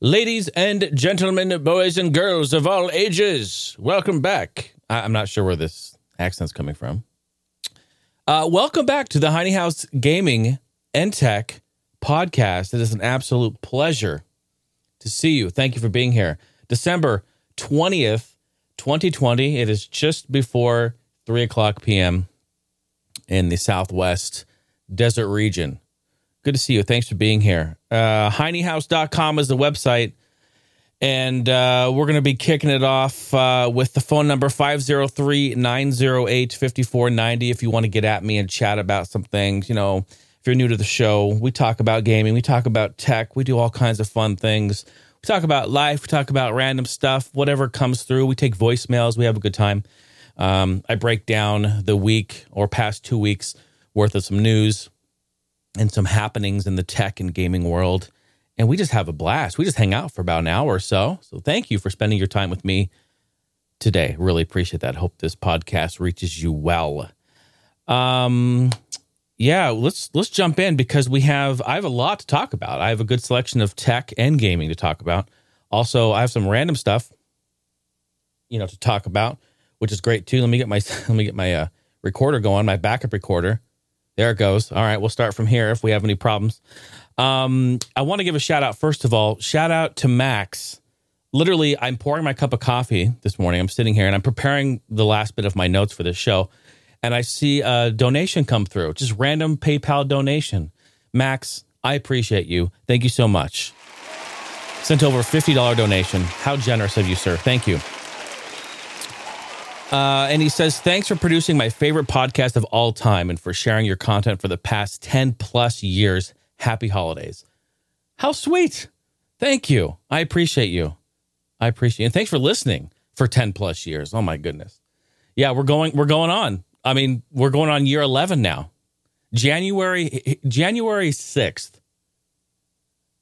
Ladies and gentlemen, boys and girls of all ages, welcome back. I- I'm not sure where this accent's coming from. Uh, welcome back to the Heine House Gaming and Tech podcast. It is an absolute pleasure to see you. Thank you for being here. December 20th, 2020. It is just before 3 o'clock p.m. in the Southwest desert region. Good to see you. Thanks for being here. Uh, HeineHouse.com is the website. And uh, we're going to be kicking it off uh, with the phone number 503 908 5490 if you want to get at me and chat about some things. You know, if you're new to the show, we talk about gaming, we talk about tech, we do all kinds of fun things. We talk about life, we talk about random stuff, whatever comes through. We take voicemails, we have a good time. Um, I break down the week or past two weeks worth of some news and some happenings in the tech and gaming world. And we just have a blast. We just hang out for about an hour or so. So thank you for spending your time with me today. Really appreciate that. Hope this podcast reaches you well. Um yeah, let's let's jump in because we have I have a lot to talk about. I have a good selection of tech and gaming to talk about. Also, I have some random stuff you know to talk about, which is great too. Let me get my let me get my uh, recorder going, my backup recorder. There it goes. All right, we'll start from here if we have any problems. Um, I want to give a shout out first of all. Shout out to Max. Literally, I'm pouring my cup of coffee this morning. I'm sitting here and I'm preparing the last bit of my notes for this show, and I see a donation come through, just random PayPal donation. Max, I appreciate you. Thank you so much. Sent over a fifty dollar donation. How generous of you, sir. Thank you. Uh, and he says, Thanks for producing my favorite podcast of all time and for sharing your content for the past 10 plus years. Happy holidays. How sweet. Thank you. I appreciate you. I appreciate you. And thanks for listening for 10 plus years. Oh my goodness. Yeah, we're going we're going on. I mean, we're going on year 11 now. January January 6th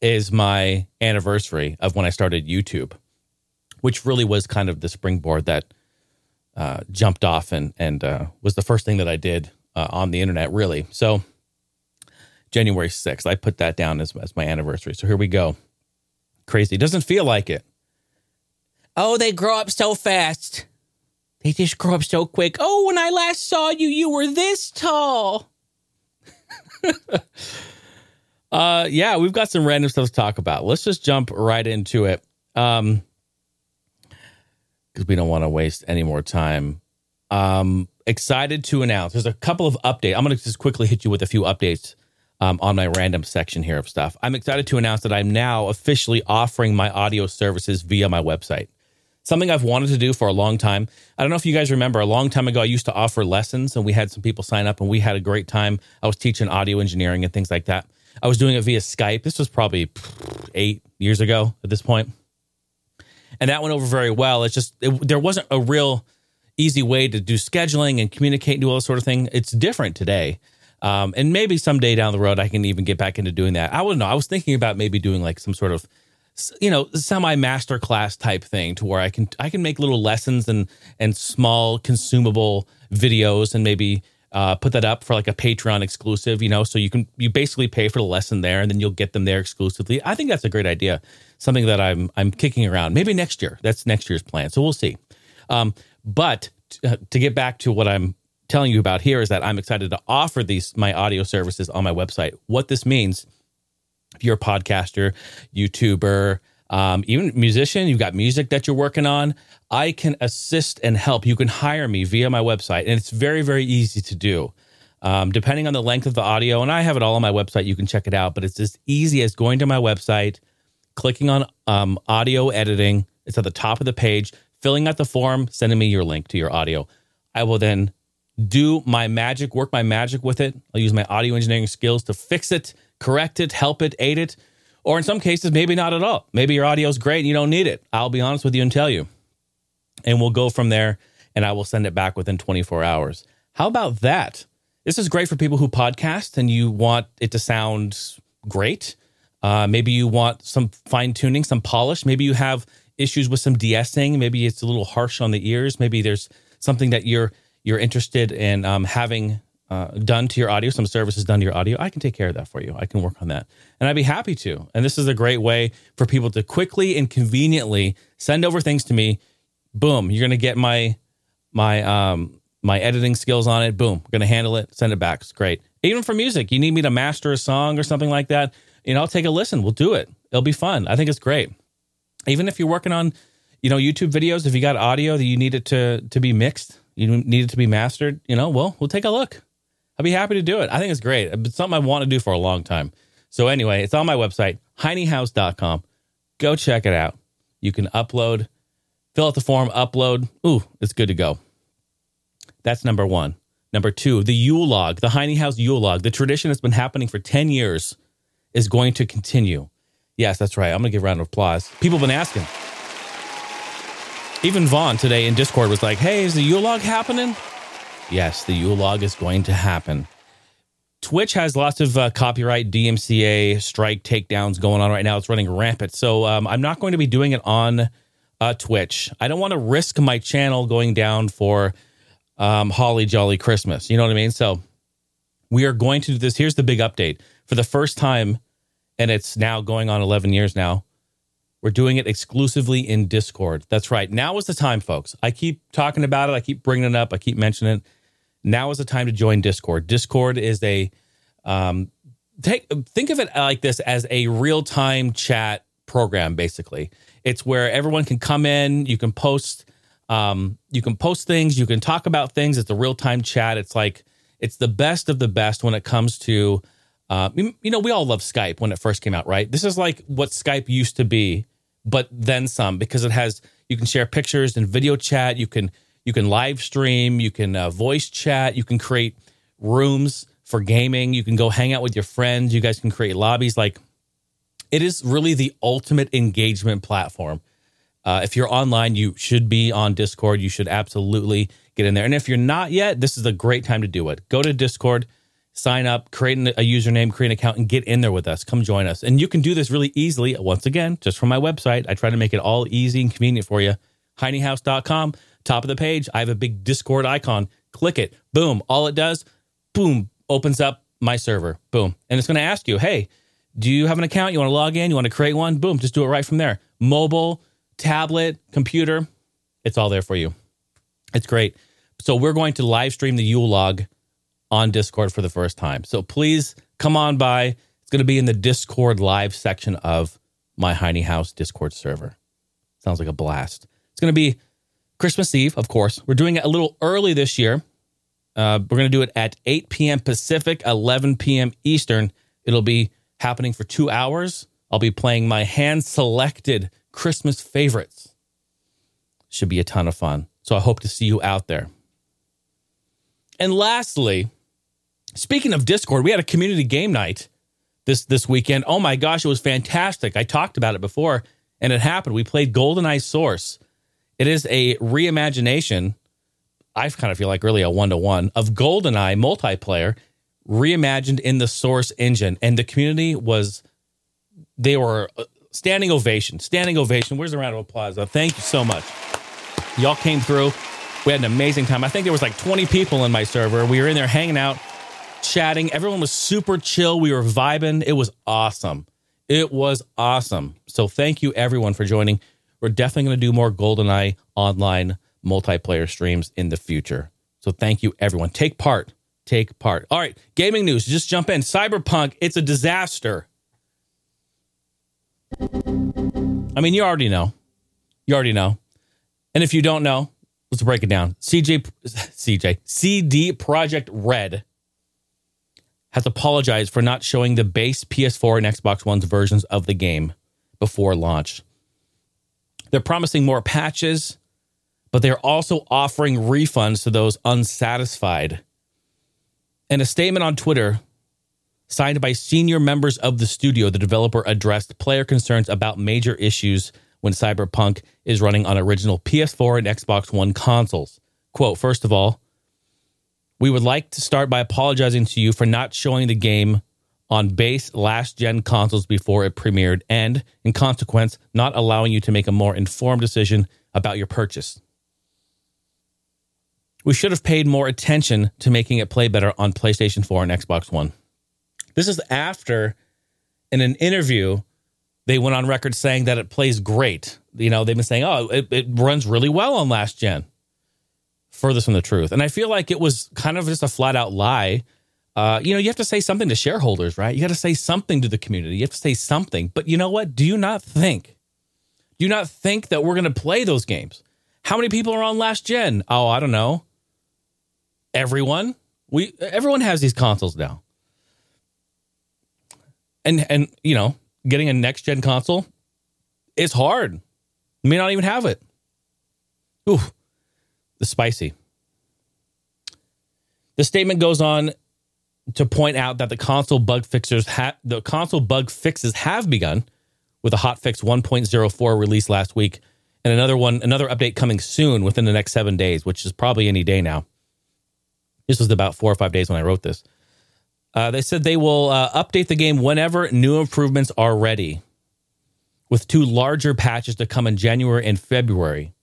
is my anniversary of when I started YouTube, which really was kind of the springboard that uh, jumped off and and uh, was the first thing that I did uh, on the internet, really. So January sixth, I put that down as as my anniversary. So here we go. Crazy. Doesn't feel like it. Oh, they grow up so fast. They just grow up so quick. Oh, when I last saw you, you were this tall. uh, yeah, we've got some random stuff to talk about. Let's just jump right into it. Um, because we don't want to waste any more time. Um, excited to announce there's a couple of updates. I'm going to just quickly hit you with a few updates um, on my random section here of stuff. I'm excited to announce that I'm now officially offering my audio services via my website. Something I've wanted to do for a long time. I don't know if you guys remember, a long time ago, I used to offer lessons and we had some people sign up and we had a great time. I was teaching audio engineering and things like that. I was doing it via Skype. This was probably eight years ago at this point and that went over very well. It's just it, there wasn't a real easy way to do scheduling and communicate and do all this sort of thing. It's different today. Um, and maybe someday down the road, I can even get back into doing that. I wouldn't know. I was thinking about maybe doing like some sort of, you know, semi master class type thing to where I can I can make little lessons and and small consumable videos and maybe uh, put that up for like a Patreon exclusive. You know, so you can you basically pay for the lesson there and then you'll get them there exclusively. I think that's a great idea. Something that I'm I'm kicking around. Maybe next year. That's next year's plan. So we'll see. Um, but t- uh, to get back to what I'm telling you about here is that I'm excited to offer these my audio services on my website. What this means, if you're a podcaster, YouTuber, um, even musician, you've got music that you're working on, I can assist and help. You can hire me via my website, and it's very very easy to do. Um, depending on the length of the audio, and I have it all on my website, you can check it out. But it's as easy as going to my website, clicking on um, audio editing. It's at the top of the page, filling out the form, sending me your link to your audio. I will then do my magic, work my magic with it. I'll use my audio engineering skills to fix it, correct it, help it, aid it. Or in some cases, maybe not at all. Maybe your audio is great and you don't need it. I'll be honest with you and tell you. And we'll go from there and I will send it back within 24 hours. How about that? This is great for people who podcast and you want it to sound great. Uh, maybe you want some fine tuning, some polish. Maybe you have issues with some de-essing. Maybe it's a little harsh on the ears. Maybe there's something that you're you're interested in um, having uh, done to your audio, some services done to your audio, I can take care of that for you. I can work on that. And I'd be happy to. And this is a great way for people to quickly and conveniently send over things to me. Boom, you're going to get my my um my editing skills on it. Boom, going to handle it, send it back. It's great. Even for music, you need me to master a song or something like that, you know, I'll take a listen. We'll do it. It'll be fun. I think it's great. Even if you're working on, you know, YouTube videos, if you got audio that you need it to to be mixed, you need it to be mastered, you know, well, we'll take a look. I'll be happy to do it. I think it's great. It's something I want to do for a long time. So anyway, it's on my website, heinehouse.com. Go check it out. You can upload, fill out the form, upload. Ooh, it's good to go. That's number one. Number two, the Yule log, the Heine House Yule log, the tradition that's been happening for 10 years is going to continue. Yes, that's right. I'm going to give a round of applause. People have been asking. Even Vaughn today in Discord was like, hey, is the Yule log happening? Yes, the Yule log is going to happen. Twitch has lots of uh, copyright DMCA strike takedowns going on right now. It's running rampant. So um, I'm not going to be doing it on uh, Twitch. I don't want to risk my channel going down for um, Holly Jolly Christmas. You know what I mean? So we are going to do this. Here's the big update. For the first time, and it's now going on 11 years now, we're doing it exclusively in Discord. That's right. Now is the time, folks. I keep talking about it. I keep bringing it up. I keep mentioning it. Now is the time to join Discord. Discord is a um, take think of it like this as a real time chat program. Basically, it's where everyone can come in. You can post um, you can post things, you can talk about things. It's a real time chat. It's like it's the best of the best when it comes to, uh, you know, we all love Skype when it first came out, right? This is like what Skype used to be, but then some because it has you can share pictures and video chat. You can you can live stream, you can uh, voice chat, you can create rooms for gaming. You can go hang out with your friends. You guys can create lobbies. Like it is really the ultimate engagement platform. Uh, if you're online, you should be on Discord. You should absolutely get in there. And if you're not yet, this is a great time to do it. Go to Discord, sign up, create a username, create an account, and get in there with us. Come join us. And you can do this really easily. Once again, just from my website. I try to make it all easy and convenient for you. HeineHouse.com, top of the page, I have a big Discord icon. Click it. Boom. All it does, boom, opens up my server. Boom. And it's going to ask you, hey, do you have an account? You want to log in? You want to create one? Boom, just do it right from there. Mobile, tablet, computer, it's all there for you. It's great. So we're going to live stream the Yule log on Discord for the first time. So please come on by. It's going to be in the Discord live section of my Heine House Discord server. Sounds like a blast. It's going to be Christmas Eve, of course. We're doing it a little early this year. Uh, we're going to do it at 8 p.m. Pacific, 11 p.m. Eastern. It'll be happening for two hours. I'll be playing my hand selected Christmas favorites. Should be a ton of fun. So I hope to see you out there. And lastly, speaking of Discord, we had a community game night this this weekend. Oh my gosh, it was fantastic. I talked about it before and it happened. We played GoldenEye Source. It is a reimagination, I kind of feel like really a one to one of GoldenEye multiplayer reimagined in the Source engine. And the community was, they were uh, standing ovation, standing ovation. Where's the round of applause? Thank you so much. Y'all came through. We had an amazing time. I think there was like 20 people in my server. We were in there hanging out, chatting. Everyone was super chill. We were vibing. It was awesome. It was awesome. So thank you everyone for joining. We're definitely going to do more GoldenEye online multiplayer streams in the future. So thank you everyone. Take part. Take part. All right, gaming news. Just jump in. Cyberpunk, it's a disaster. I mean, you already know. You already know. And if you don't know, let's break it down. CJ, CJ, CD Projekt Red has apologized for not showing the base PS4 and Xbox One's versions of the game before launch. They're promising more patches, but they're also offering refunds to those unsatisfied. In a statement on Twitter, Signed by senior members of the studio, the developer addressed player concerns about major issues when Cyberpunk is running on original PS4 and Xbox One consoles. Quote, first of all, we would like to start by apologizing to you for not showing the game on base last gen consoles before it premiered and, in consequence, not allowing you to make a more informed decision about your purchase. We should have paid more attention to making it play better on PlayStation 4 and Xbox One. This is after, in an interview, they went on record saying that it plays great. You know, they've been saying, oh, it, it runs really well on last gen. Furthest from the truth. And I feel like it was kind of just a flat out lie. Uh, you know, you have to say something to shareholders, right? You got to say something to the community. You have to say something. But you know what? Do you not think? Do you not think that we're going to play those games? How many people are on last gen? Oh, I don't know everyone. We everyone has these consoles now. And and you know, getting a next gen console is hard. You may not even have it. Ooh, the spicy. The statement goes on to point out that the console bug fixers ha- the console bug fixes have begun with a hotfix 1.04 released last week and another one another update coming soon within the next 7 days, which is probably any day now. This was about four or five days when I wrote this. Uh, they said they will uh, update the game whenever new improvements are ready, with two larger patches to come in January and February.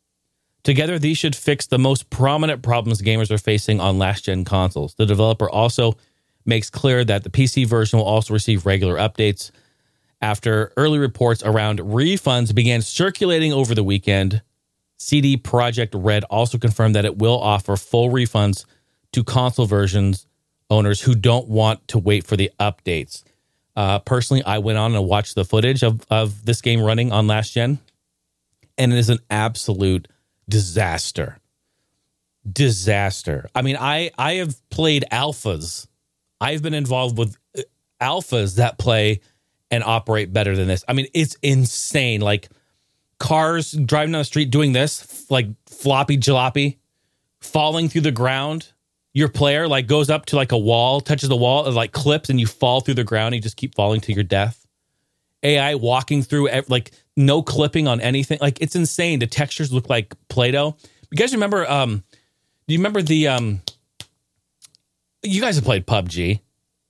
Together, these should fix the most prominent problems gamers are facing on last gen consoles. The developer also makes clear that the PC version will also receive regular updates. After early reports around refunds began circulating over the weekend, CD Projekt Red also confirmed that it will offer full refunds to console versions owners who don't want to wait for the updates. Uh, personally, I went on and watched the footage of, of this game running on last gen, and it is an absolute disaster. Disaster. I mean, I I have played alphas. I've been involved with uh, alphas that play and operate better than this. I mean, it's insane. Like cars driving down the street doing this, like floppy jalopy, falling through the ground your player like goes up to like a wall, touches the wall, it like clips, and you fall through the ground. And you just keep falling to your death. AI walking through like no clipping on anything. Like it's insane. The textures look like Play-Doh. You guys remember? Um, do you remember the? Um, you guys have played PUBG,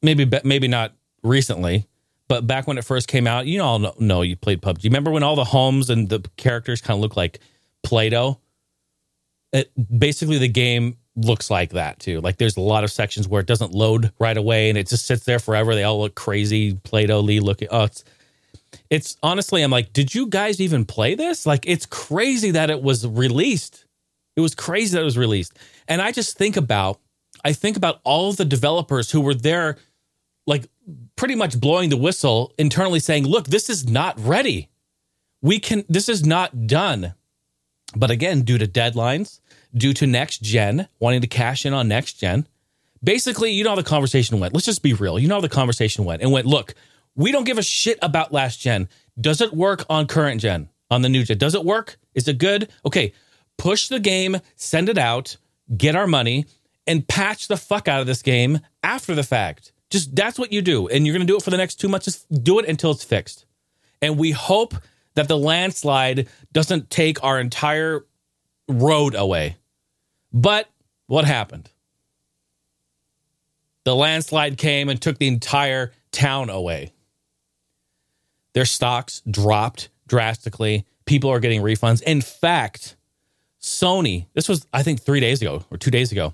maybe maybe not recently, but back when it first came out, you all know, know you played PUBG. Remember when all the homes and the characters kind of look like Play-Doh? It, basically, the game looks like that too. Like there's a lot of sections where it doesn't load right away and it just sits there forever. They all look crazy, Play-Doh Lee looking. Oh, it's it's honestly, I'm like, did you guys even play this? Like it's crazy that it was released. It was crazy that it was released. And I just think about I think about all the developers who were there like pretty much blowing the whistle internally saying, "Look, this is not ready. We can this is not done." But again, due to deadlines, due to next gen, wanting to cash in on next gen. Basically, you know how the conversation went. Let's just be real. You know how the conversation went and went, look, we don't give a shit about last gen. Does it work on current gen, on the new gen? Does it work? Is it good? Okay, push the game, send it out, get our money, and patch the fuck out of this game after the fact. Just that's what you do. And you're going to do it for the next two months. Just do it until it's fixed. And we hope that the landslide doesn't take our entire road away. But what happened? The landslide came and took the entire town away. Their stocks dropped drastically. People are getting refunds. In fact, Sony, this was, I think, three days ago or two days ago,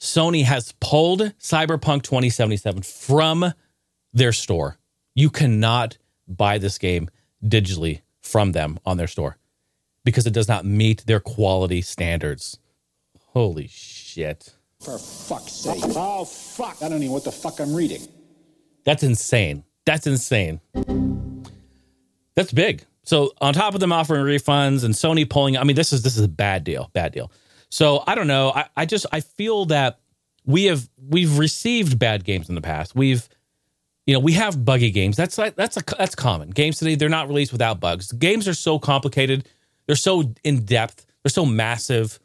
Sony has pulled Cyberpunk 2077 from their store. You cannot buy this game digitally from them on their store because it does not meet their quality standards. Holy shit. For fuck's sake. Oh, fuck. I don't even know what the fuck I'm reading. That's insane. That's insane. That's big. So on top of them offering refunds and Sony pulling, I mean, this is this is a bad deal. Bad deal. So I don't know. I, I just I feel that we have we've received bad games in the past. We've you know we have buggy games. That's like that's a that's common. Games today they're not released without bugs. Games are so complicated. They're so in depth. They're so massive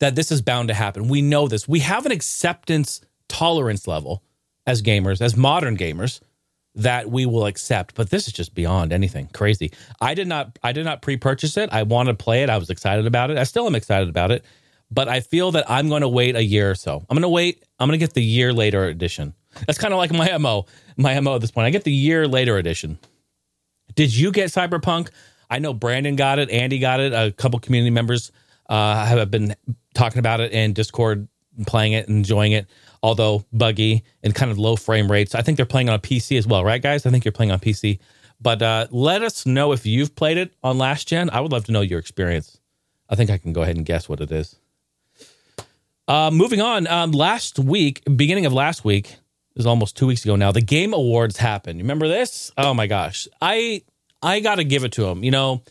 that this is bound to happen. We know this. We have an acceptance tolerance level as gamers, as modern gamers, that we will accept. But this is just beyond anything crazy. I did not I did not pre-purchase it. I wanted to play it. I was excited about it. I still am excited about it. But I feel that I'm going to wait a year or so. I'm going to wait. I'm going to get the year later edition. That's kind of like my MO. My MO at this point. I get the year later edition. Did you get Cyberpunk? I know Brandon got it, Andy got it, a couple community members Uh, have been talking about it in Discord, playing it, enjoying it. Although buggy and kind of low frame rates, I think they're playing on a PC as well, right, guys? I think you're playing on PC. But uh, let us know if you've played it on last gen. I would love to know your experience. I think I can go ahead and guess what it is. Uh, moving on, um, last week, beginning of last week, is almost two weeks ago now. The Game Awards happened. Remember this? Oh my gosh, I I got to give it to him. You know,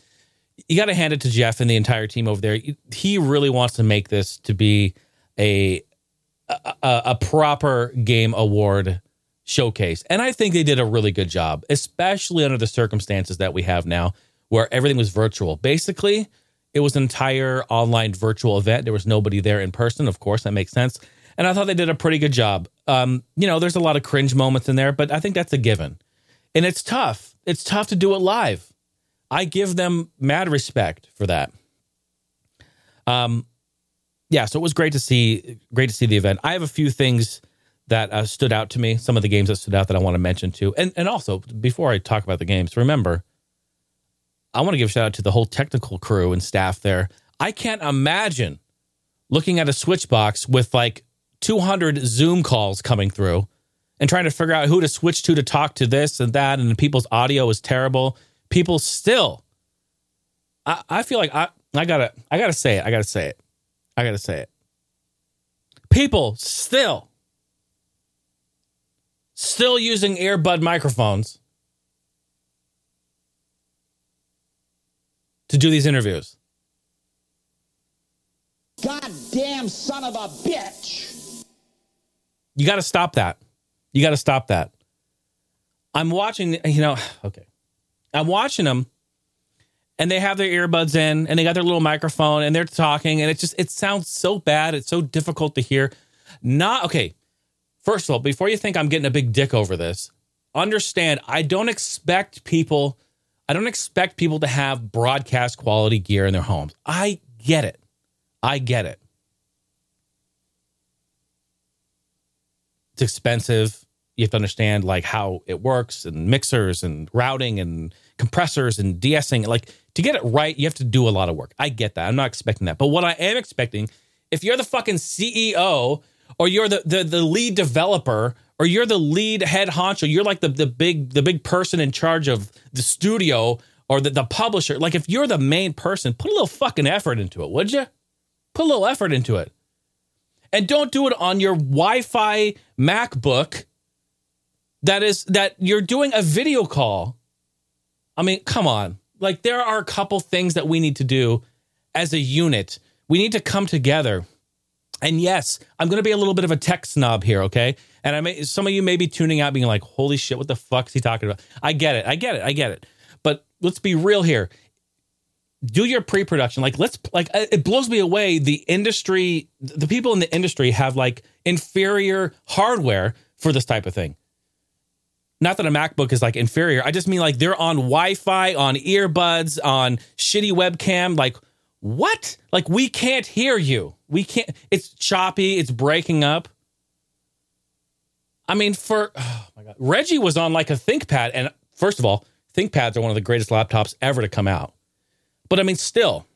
you got to hand it to Jeff and the entire team over there. He really wants to make this to be a a, a proper game award showcase, and I think they did a really good job, especially under the circumstances that we have now, where everything was virtual. Basically, it was an entire online virtual event. There was nobody there in person. Of course, that makes sense. And I thought they did a pretty good job. Um, you know, there's a lot of cringe moments in there, but I think that's a given. And it's tough. It's tough to do it live. I give them mad respect for that. Um, yeah, so it was great to see, great to see the event. I have a few things that uh, stood out to me. Some of the games that stood out that I want to mention too. And and also before I talk about the games, remember I want to give a shout out to the whole technical crew and staff there. I can't imagine looking at a switch box with like 200 Zoom calls coming through and trying to figure out who to switch to to talk to this and that. And people's audio is terrible. People still, I, I feel like I, I gotta, I gotta say it. I gotta say it. I gotta say it. People still, still using earbud microphones to do these interviews. Goddamn son of a bitch. You got to stop that. You got to stop that. I'm watching, you know, okay. I'm watching them and they have their earbuds in and they got their little microphone and they're talking and it just it sounds so bad. It's so difficult to hear. Not okay. First of all, before you think I'm getting a big dick over this, understand I don't expect people I don't expect people to have broadcast quality gear in their homes. I get it. I get it. It's expensive. You have to understand like how it works and mixers and routing and compressors and de-essing. Like to get it right, you have to do a lot of work. I get that. I'm not expecting that. But what I am expecting, if you're the fucking CEO or you're the the, the lead developer or you're the lead head honcho, you're like the the big the big person in charge of the studio or the, the publisher. Like if you're the main person, put a little fucking effort into it, would you? Put a little effort into it. And don't do it on your Wi-Fi MacBook that is that you're doing a video call. I mean, come on. Like there are a couple things that we need to do as a unit. We need to come together. And yes, I'm going to be a little bit of a tech snob here, okay? And I may some of you may be tuning out being like, "Holy shit, what the fuck is he talking about?" I get it. I get it. I get it. But let's be real here. Do your pre-production. Like let's like uh, it blows me away the industry the people in the industry have like inferior hardware for this type of thing. Not that a MacBook is like inferior. I just mean like they're on Wi-Fi, on earbuds, on shitty webcam like what? Like we can't hear you. We can't it's choppy, it's breaking up. I mean, for oh my god, Reggie was on like a ThinkPad, and first of all, ThinkPads are one of the greatest laptops ever to come out. But I mean, still,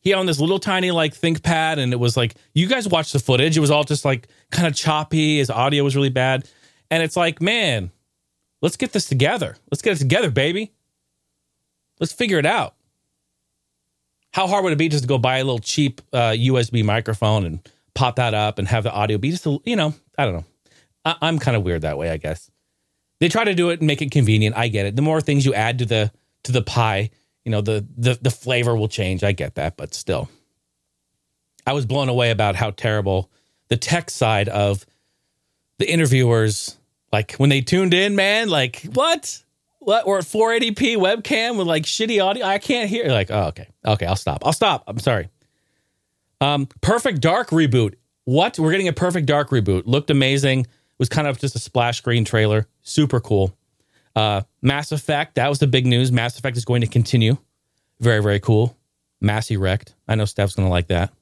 he on this little tiny like ThinkPad, and it was like you guys watched the footage. It was all just like kind of choppy. His audio was really bad, and it's like, man, let's get this together. Let's get it together, baby. Let's figure it out. How hard would it be just to go buy a little cheap uh, USB microphone and pop that up and have the audio be just, a, you know, I don't know. I, I'm kind of weird that way, I guess. They try to do it and make it convenient. I get it. The more things you add to the to the pie, you know, the the the flavor will change. I get that, but still. I was blown away about how terrible the tech side of the interviewers like when they tuned in, man, like what? What? We're at 480p webcam with like shitty audio. I can't hear. Like, oh, okay, okay, I'll stop. I'll stop. I'm sorry. Um, Perfect Dark reboot. What? We're getting a Perfect Dark reboot. Looked amazing It was kind of just a splash screen trailer. Super cool. Uh, Mass Effect, that was the big news. Mass Effect is going to continue. Very, very cool. Massey wrecked. I know Steph's going to like that.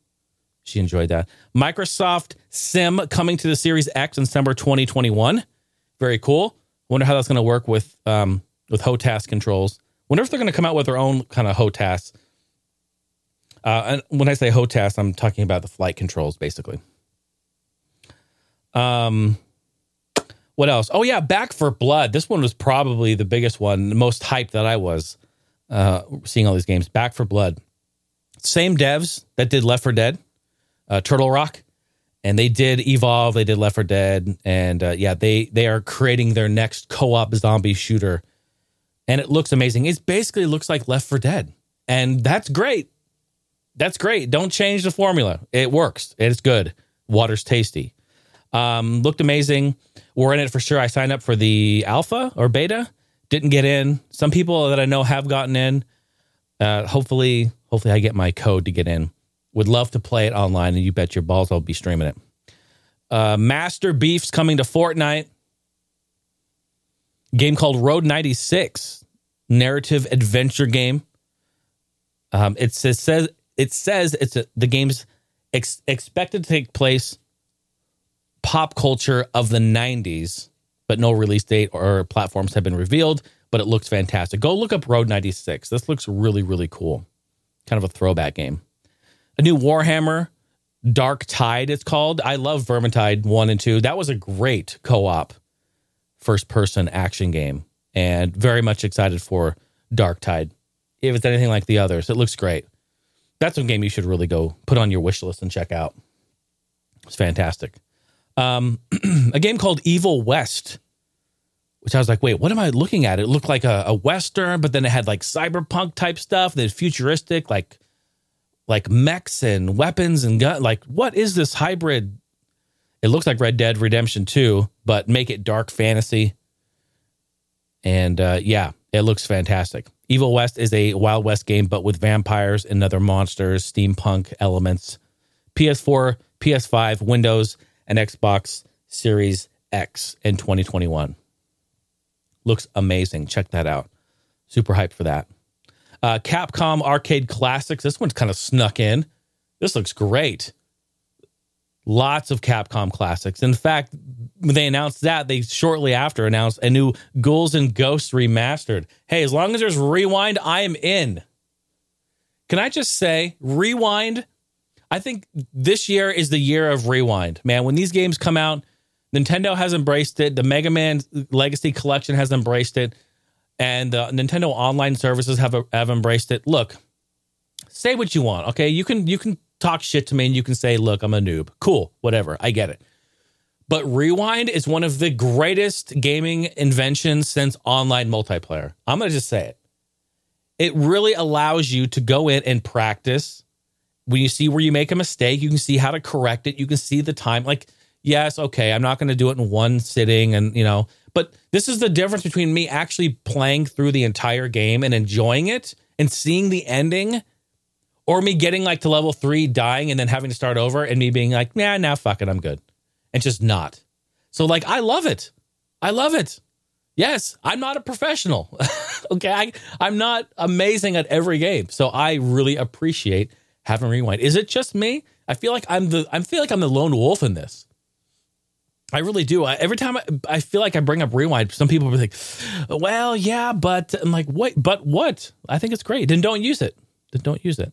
She enjoyed that. Microsoft Sim coming to the Series X in December 2021. Very cool. Wonder how that's going to work with um, with HOTAS controls. Wonder if they're going to come out with their own kind of HOTAS. Uh, and when I say HOTAS, I'm talking about the flight controls, basically. Um, what else? Oh yeah, Back 4 Blood. This one was probably the biggest one, the most hyped that I was uh, seeing all these games. Back 4 Blood, same devs that did Left 4 Dead, uh, Turtle Rock, and they did Evolve. They did Left 4 Dead, and uh, yeah, they they are creating their next co-op zombie shooter, and it looks amazing. It basically looks like Left 4 Dead, and that's great. That's great. Don't change the formula. It works. It's good. Water's tasty. Um, looked amazing. We're in it for sure. I signed up for the alpha or beta. Didn't get in. Some people that I know have gotten in. Uh, hopefully, hopefully I get my code to get in. Would love to play it online, and you bet your balls I'll be streaming it. Uh, Master Chief's coming to Fortnite. Game called Road 96, narrative adventure game. Um, it says, says it says it's a, the game's ex- expected to take place pop culture of the 90s, but no release date or platforms have been revealed. But it looks fantastic. Go look up Road 96. This looks really, really cool. Kind of a throwback game. A new Warhammer Darktide, it's called. I love Vermintide 1 and 2. That was a great co op first person action game, and very much excited for Darktide. If it's anything like the others, it looks great. That's a game you should really go put on your wish list and check out. It's fantastic. Um, a game called Evil West, which I was like, wait, what am I looking at? It looked like a, a western, but then it had like cyberpunk type stuff, then futuristic, like like mechs and weapons and gun. Like, what is this hybrid? It looks like Red Dead Redemption 2, but make it dark fantasy. And uh, yeah, it looks fantastic. Evil West is a Wild West game, but with vampires and other monsters, steampunk elements. PS4, PS5, Windows, and Xbox Series X in 2021. Looks amazing. Check that out. Super hyped for that. Uh, Capcom Arcade Classics. This one's kind of snuck in. This looks great. Lots of Capcom classics. In fact, when they announced that, they shortly after announced a new Ghouls and Ghosts remastered. Hey, as long as there's rewind, I am in. Can I just say, rewind? I think this year is the year of rewind. Man, when these games come out, Nintendo has embraced it. The Mega Man Legacy Collection has embraced it and the Nintendo online services have have embraced it. Look, say what you want, okay? You can you can talk shit to me and you can say, "Look, I'm a noob." Cool, whatever. I get it. But Rewind is one of the greatest gaming inventions since online multiplayer. I'm going to just say it. It really allows you to go in and practice. When you see where you make a mistake, you can see how to correct it. You can see the time. Like, yes, okay, I'm not going to do it in one sitting and, you know, but this is the difference between me actually playing through the entire game and enjoying it and seeing the ending or me getting like to level three, dying, and then having to start over and me being like, yeah, now fuck it, I'm good. And just not. So, like, I love it. I love it. Yes, I'm not a professional. okay. I, I'm not amazing at every game. So I really appreciate having rewind. Is it just me? I feel like I'm the I feel like I'm the lone wolf in this. I really do. I, every time I, I, feel like I bring up rewind, some people be like, "Well, yeah, but I'm like, what? But what? I think it's great. Then don't use it. Then don't use it.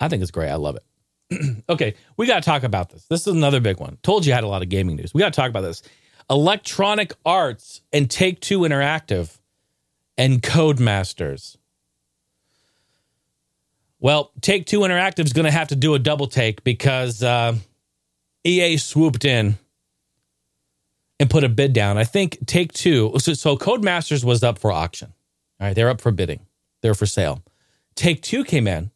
I think it's great. I love it. okay, we got to talk about this. This is another big one. Told you I had a lot of gaming news. We got to talk about this. Electronic Arts and Take Two Interactive and Codemasters. Well, Take Two Interactive is going to have to do a double take because uh, EA swooped in and put a bid down. I think Take Two, so, so Codemasters was up for auction. All right, they're up for bidding. They're for sale. Take Two came in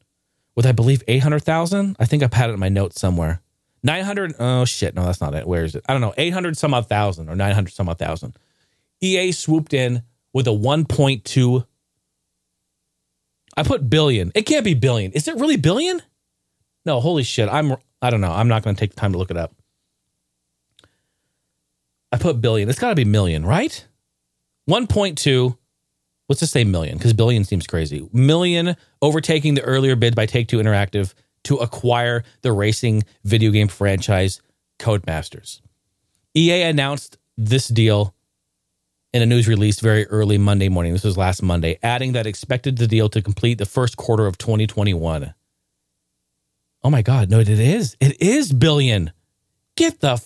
with, I believe, 800,000. I think I've had it in my notes somewhere. 900, oh shit, no, that's not it. Where is it? I don't know, 800 some odd thousand or 900 some odd thousand. EA swooped in with a 1.2. I put billion. It can't be billion. Is it really billion? No, holy shit. I'm, I don't know. I'm not going to take the time to look it up. I put billion. It's got to be million, right? 1.2. Let's just say million because billion seems crazy. Million overtaking the earlier bid by Take Two Interactive to acquire the racing video game franchise Codemasters. EA announced this deal in a news release very early Monday morning. This was last Monday, adding that expected the deal to complete the first quarter of 2021. Oh my God. No, it is. It is billion. Get the.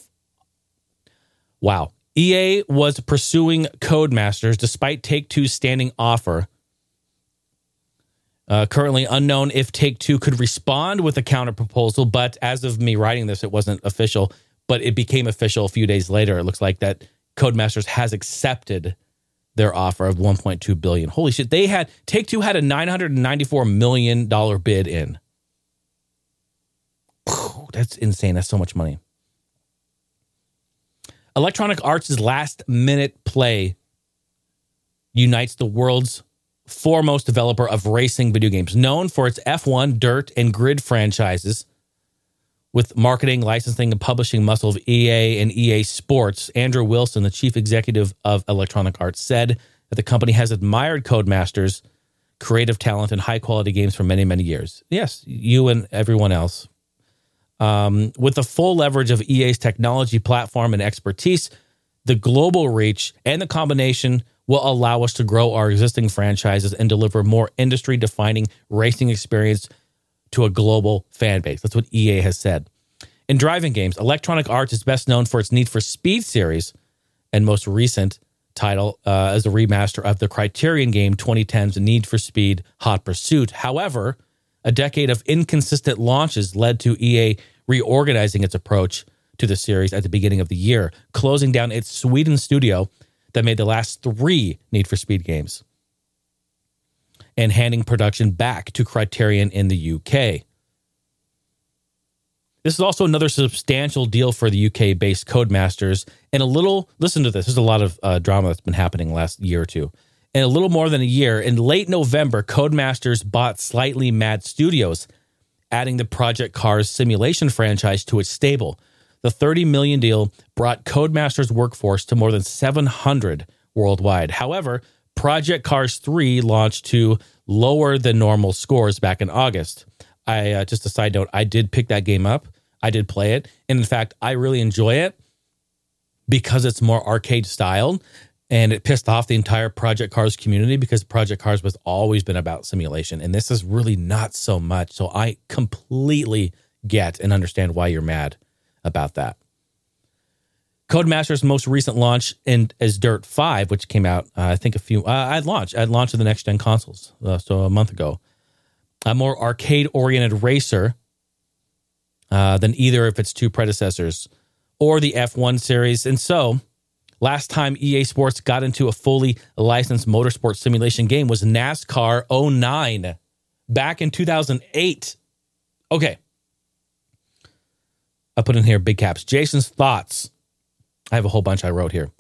Wow. EA was pursuing Codemasters despite Take Two's standing offer. Uh, currently unknown if Take Two could respond with a counter proposal, but as of me writing this, it wasn't official, but it became official a few days later. It looks like that Codemasters has accepted their offer of 1.2 billion. Holy shit! They had Take Two had a 994 million dollar bid in. That's insane. That's so much money. Electronic Arts' last minute play unites the world's foremost developer of racing video games, known for its F1, Dirt, and Grid franchises. With marketing, licensing, and publishing muscle of EA and EA Sports, Andrew Wilson, the chief executive of Electronic Arts, said that the company has admired Codemasters' creative talent and high quality games for many, many years. Yes, you and everyone else. Um, with the full leverage of EA's technology platform and expertise, the global reach, and the combination will allow us to grow our existing franchises and deliver more industry defining racing experience to a global fan base. That's what EA has said. In driving games, Electronic Arts is best known for its Need for Speed series and most recent title uh, as a remaster of the Criterion game 2010's Need for Speed Hot Pursuit. However, a decade of inconsistent launches led to EA reorganizing its approach to the series at the beginning of the year, closing down its Sweden studio that made the last three Need for Speed games and handing production back to Criterion in the UK. This is also another substantial deal for the UK based Codemasters. And a little, listen to this, there's a lot of uh, drama that's been happening last year or two. In a little more than a year, in late November, Codemasters bought Slightly Mad Studios, adding the Project Cars simulation franchise to its stable. The 30 million deal brought Codemasters' workforce to more than 700 worldwide. However, Project Cars 3 launched to lower than normal scores back in August. I uh, just a side note, I did pick that game up. I did play it, and in fact, I really enjoy it because it's more arcade styled and it pissed off the entire Project Cars community because Project Cars was always been about simulation and this is really not so much. So I completely get and understand why you're mad about that. Codemasters' most recent launch in, is Dirt 5, which came out, uh, I think, a few. Uh, I'd launched. I'd launched to the next gen consoles, uh, so a month ago. A more arcade oriented racer uh, than either of its two predecessors or the F1 series. And so, last time EA Sports got into a fully licensed motorsport simulation game was NASCAR 09 back in 2008. Okay. I put in here big caps. Jason's thoughts. I have a whole bunch I wrote here.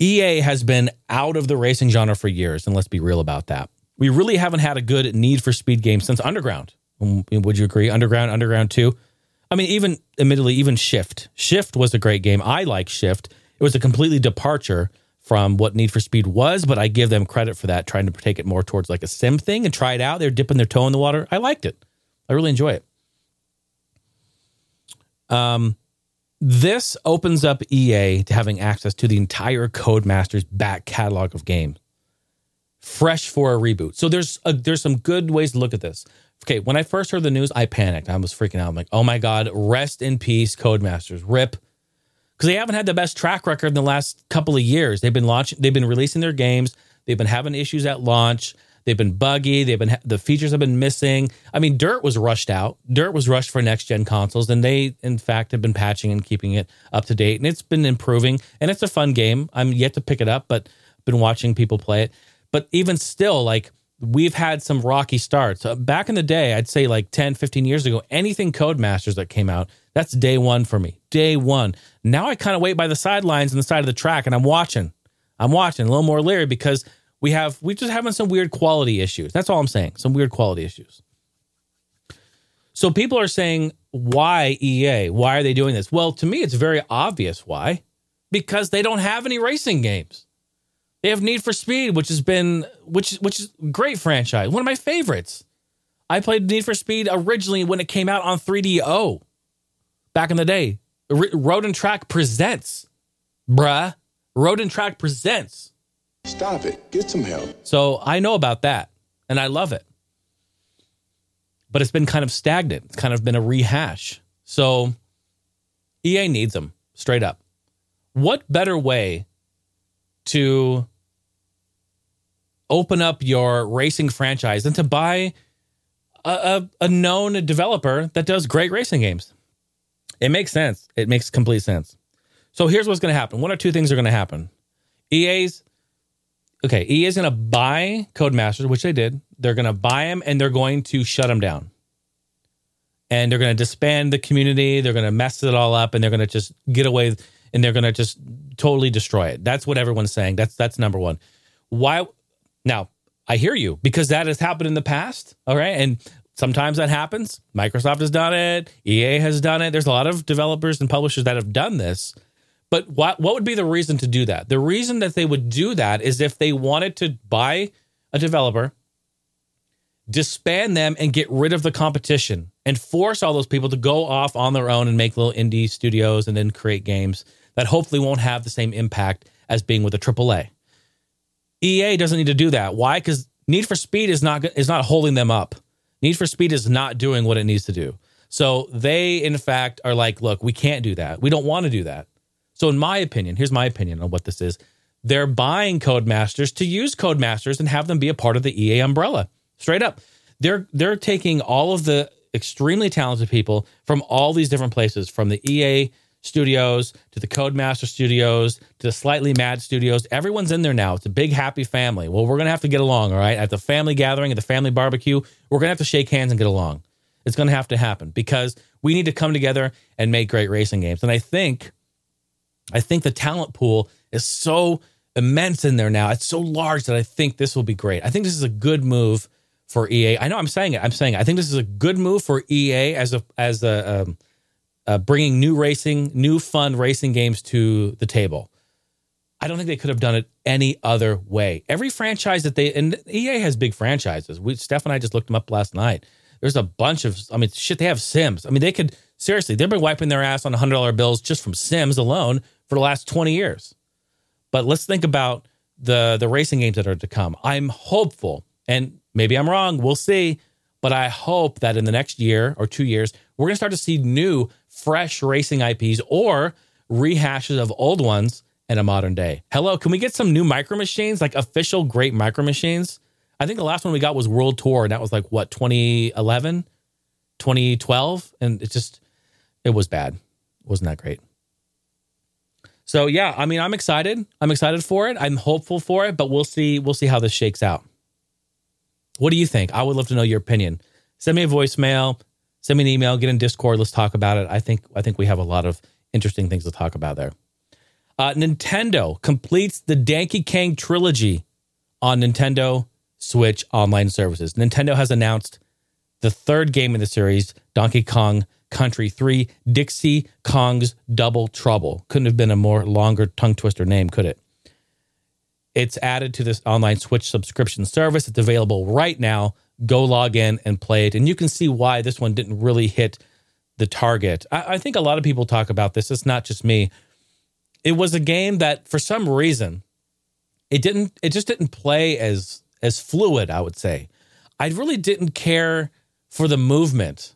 EA has been out of the racing genre for years, and let's be real about that. We really haven't had a good Need for Speed game since Underground. Um, would you agree? Underground, Underground 2. I mean, even admittedly, even Shift. Shift was a great game. I like Shift. It was a completely departure from what Need for Speed was, but I give them credit for that, trying to take it more towards like a sim thing and try it out. They're dipping their toe in the water. I liked it. I really enjoy it. Um, this opens up EA to having access to the entire Codemasters back catalog of games, fresh for a reboot. So there's a, there's some good ways to look at this. Okay, when I first heard the news, I panicked. I was freaking out. I'm like, oh my god, rest in peace, Codemasters, rip, because they haven't had the best track record in the last couple of years. They've been launching, they've been releasing their games, they've been having issues at launch. They've been buggy. They've been the features have been missing. I mean, Dirt was rushed out. Dirt was rushed for next gen consoles, and they in fact have been patching and keeping it up to date, and it's been improving. And it's a fun game. I'm yet to pick it up, but been watching people play it. But even still, like we've had some rocky starts. Uh, back in the day, I'd say like 10, 15 years ago, anything Codemasters that came out, that's day one for me. Day one. Now I kind of wait by the sidelines on the side of the track and I'm watching. I'm watching a little more leery because we have we just having some weird quality issues. That's all I'm saying. Some weird quality issues. So people are saying, why EA? Why are they doing this? Well, to me, it's very obvious why. Because they don't have any racing games. They have Need for Speed, which has been which which is great franchise, one of my favorites. I played Need for Speed originally when it came out on 3DO back in the day. Road and Track presents, bruh. Road and Track presents. Stop it. Get some help. So I know about that and I love it. but it's been kind of stagnant. It's kind of been a rehash. So EA needs them straight up. What better way to open up your racing franchise than to buy a, a, a known developer that does great racing games? It makes sense. It makes complete sense. So here's what's going to happen. One or two things are going to happen. EA's okay. EA is going to buy Codemasters, which they did. They're going to buy them and they're going to shut them down. And they're going to disband the community. They're going to mess it all up, and they're going to just get away and they're going to just totally destroy it. That's what everyone's saying. That's that's number one. Why? Now I hear you because that has happened in the past. All right, and sometimes that happens. Microsoft has done it. EA has done it. There's a lot of developers and publishers that have done this. But what what would be the reason to do that? The reason that they would do that is if they wanted to buy a developer, disband them and get rid of the competition and force all those people to go off on their own and make little indie studios and then create games that hopefully won't have the same impact as being with a AAA. EA doesn't need to do that. Why? Because Need for Speed is not is not holding them up. Need for Speed is not doing what it needs to do. So they, in fact, are like, look, we can't do that. We don't want to do that. So, in my opinion, here's my opinion on what this is. They're buying Codemasters to use Codemasters and have them be a part of the EA umbrella. Straight up. They're they're taking all of the extremely talented people from all these different places, from the EA studios to the Codemaster studios to the Slightly Mad studios. Everyone's in there now. It's a big happy family. Well, we're gonna have to get along, all right? At the family gathering, at the family barbecue, we're gonna have to shake hands and get along. It's gonna have to happen because we need to come together and make great racing games. And I think I think the talent pool is so immense in there now. It's so large that I think this will be great. I think this is a good move for EA. I know I'm saying it. I'm saying it. I think this is a good move for EA as a as a um, uh, bringing new racing, new fun racing games to the table. I don't think they could have done it any other way. Every franchise that they and EA has big franchises. We Steph and I just looked them up last night. There's a bunch of I mean shit. They have Sims. I mean they could seriously. They've been wiping their ass on hundred dollar bills just from Sims alone for the last 20 years. But let's think about the the racing games that are to come. I'm hopeful, and maybe I'm wrong. We'll see. But I hope that in the next year or two years, we're going to start to see new, fresh racing IPs or rehashes of old ones in a modern day. Hello, can we get some new micro machines, like official great micro machines? I think the last one we got was World Tour, and that was like what 2011, 2012, and it just it was bad. It wasn't that great. So yeah, I mean, I'm excited. I'm excited for it. I'm hopeful for it, but we'll see. We'll see how this shakes out. What do you think? I would love to know your opinion. Send me a voicemail. Send me an email. Get in Discord. Let's talk about it. I think I think we have a lot of interesting things to talk about there. Uh, Nintendo completes the Donkey Kong trilogy on Nintendo Switch online services. Nintendo has announced the third game in the series, Donkey Kong Country 3, Dixie Kong's Double Trouble. Couldn't have been a more longer tongue twister name, could it? It's added to this online Switch subscription service. It's available right now. Go log in and play it. And you can see why this one didn't really hit the target. I, I think a lot of people talk about this. It's not just me. It was a game that, for some reason, it didn't. It just didn't play as as fluid. I would say. I really didn't care for the movement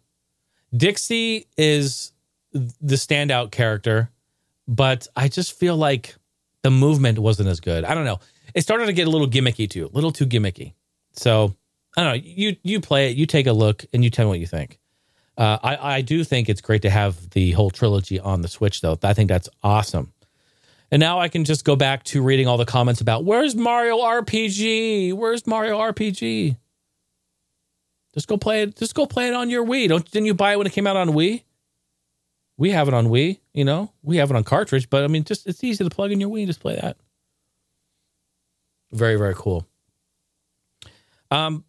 Dixie is the standout character, but I just feel like the movement wasn't as good. I don't know. It started to get a little gimmicky too, a little too gimmicky. So I don't know. You you play it, you take a look, and you tell me what you think. Uh, I I do think it's great to have the whole trilogy on the Switch, though. I think that's awesome. And now I can just go back to reading all the comments about where's Mario RPG? Where's Mario RPG? Just go play it. Just go play it on your Wii. Don't didn't you buy it when it came out on Wii? We have it on Wii. You know, we have it on cartridge. But I mean, just it's easy to plug in your Wii and just play that. Very very cool. Um,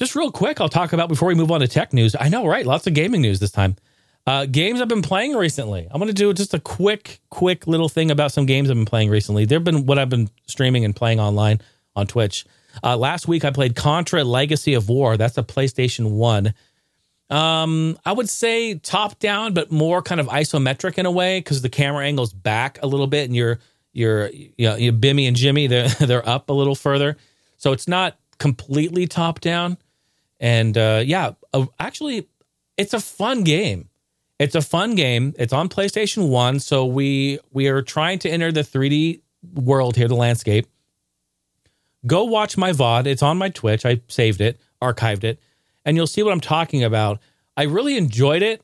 just real quick, I'll talk about before we move on to tech news. I know, right? Lots of gaming news this time. Uh, games I've been playing recently. I'm going to do just a quick, quick little thing about some games I've been playing recently. They've been what I've been streaming and playing online on Twitch. Uh, last week I played Contra Legacy of War. That's a PlayStation 1. Um, I would say top down, but more kind of isometric in a way because the camera angle's back a little bit and you're you're you know, you Bimmy and Jimmy they're they're up a little further. So it's not completely top down. And uh, yeah, uh, actually, it's a fun game. It's a fun game. It's on PlayStation One, so we we are trying to enter the 3D world here, the landscape. Go watch my VOD. It's on my Twitch. I saved it, archived it, and you'll see what I'm talking about. I really enjoyed it.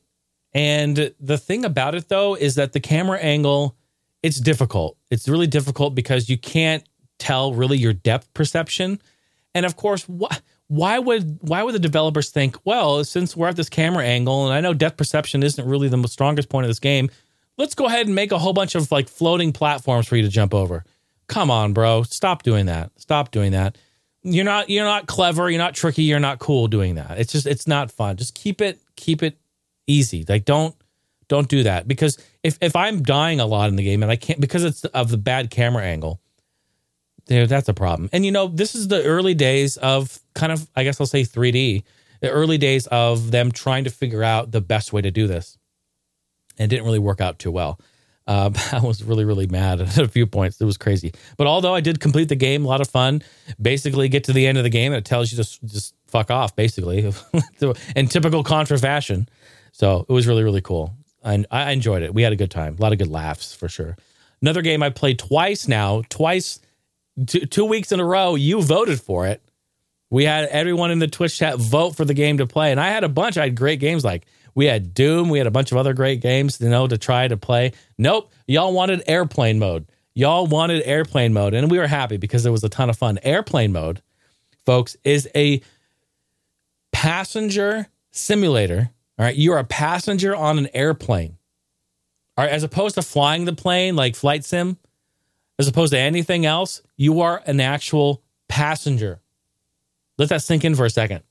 And the thing about it though is that the camera angle, it's difficult. It's really difficult because you can't tell really your depth perception. And of course, wh- why would why would the developers think, well, since we're at this camera angle and I know depth perception isn't really the strongest point of this game, let's go ahead and make a whole bunch of like floating platforms for you to jump over. Come on, bro. Stop doing that. Stop doing that. You're not you're not clever, you're not tricky, you're not cool doing that. It's just it's not fun. Just keep it keep it easy. Like don't don't do that because if if I'm dying a lot in the game and I can't because it's of the bad camera angle, there that's a problem. And you know, this is the early days of kind of I guess I'll say 3D, the early days of them trying to figure out the best way to do this. And it didn't really work out too well. Uh, I was really, really mad at a few points. It was crazy. But although I did complete the game, a lot of fun. Basically, get to the end of the game and it tells you to just fuck off, basically, in typical Contra fashion. So it was really, really cool. And I enjoyed it. We had a good time. A lot of good laughs for sure. Another game I played twice now, twice, two, two weeks in a row. You voted for it. We had everyone in the Twitch chat vote for the game to play. And I had a bunch. I had great games like we had Doom. We had a bunch of other great games, you know, to try to play. Nope. Y'all wanted airplane mode. Y'all wanted airplane mode. And we were happy because it was a ton of fun. Airplane mode, folks, is a passenger simulator all right. You're a passenger on an airplane. All right. As opposed to flying the plane like flight sim, as opposed to anything else, you are an actual passenger. Let that sink in for a second.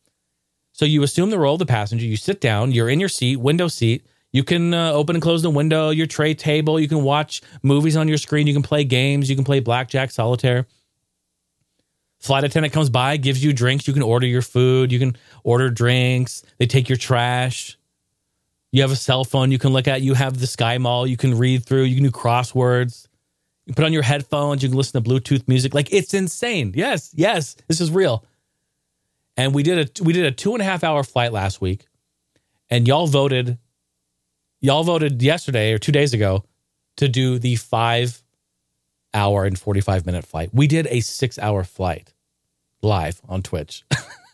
So you assume the role of the passenger. You sit down, you're in your seat, window seat. You can uh, open and close the window, your tray table. You can watch movies on your screen. You can play games. You can play blackjack, solitaire. Flight attendant comes by, gives you drinks. You can order your food. You can order drinks. They take your trash. You have a cell phone you can look at. You have the Sky Mall you can read through. You can do crosswords. You put on your headphones. You can listen to Bluetooth music. Like it's insane. Yes, yes, this is real. And we did a we did a two and a half hour flight last week, and y'all voted. Y'all voted yesterday or two days ago to do the five hour and 45 minute flight. We did a six hour flight live on Twitch.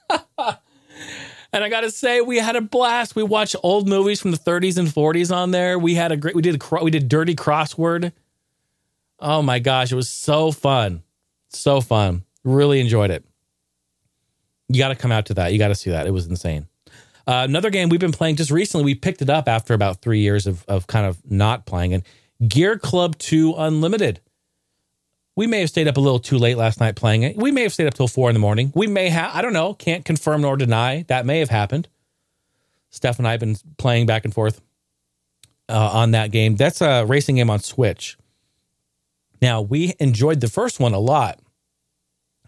and I got to say, we had a blast. We watched old movies from the 30s and 40s on there. We had a great. We did we did dirty crossword. Oh my gosh, it was so fun, so fun. Really enjoyed it. You got to come out to that. You got to see that. It was insane. Uh, another game we've been playing just recently. We picked it up after about three years of of kind of not playing it. Gear Club 2 Unlimited. We may have stayed up a little too late last night playing it. We may have stayed up till four in the morning. We may have, I don't know, can't confirm nor deny. That may have happened. Steph and I have been playing back and forth uh, on that game. That's a racing game on Switch. Now, we enjoyed the first one a lot.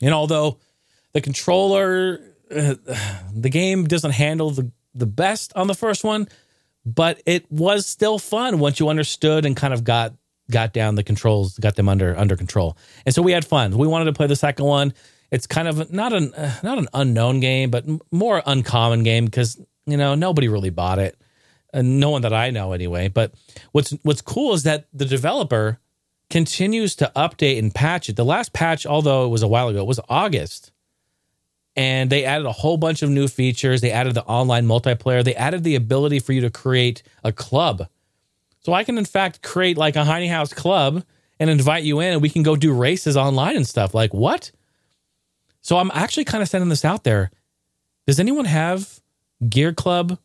And although the controller, uh, the game doesn't handle the, the best on the first one, but it was still fun once you understood and kind of got got down the controls, got them under under control. And so we had fun. We wanted to play the second one. It's kind of not an uh, not an unknown game, but more uncommon game because you know nobody really bought it, and no one that I know anyway. But what's what's cool is that the developer continues to update and patch it. The last patch, although it was a while ago, was August. And they added a whole bunch of new features. They added the online multiplayer. They added the ability for you to create a club so I can, in fact, create like a Heine House club and invite you in and we can go do races online and stuff. Like, what? So I'm actually kind of sending this out there. Does anyone have Gear Club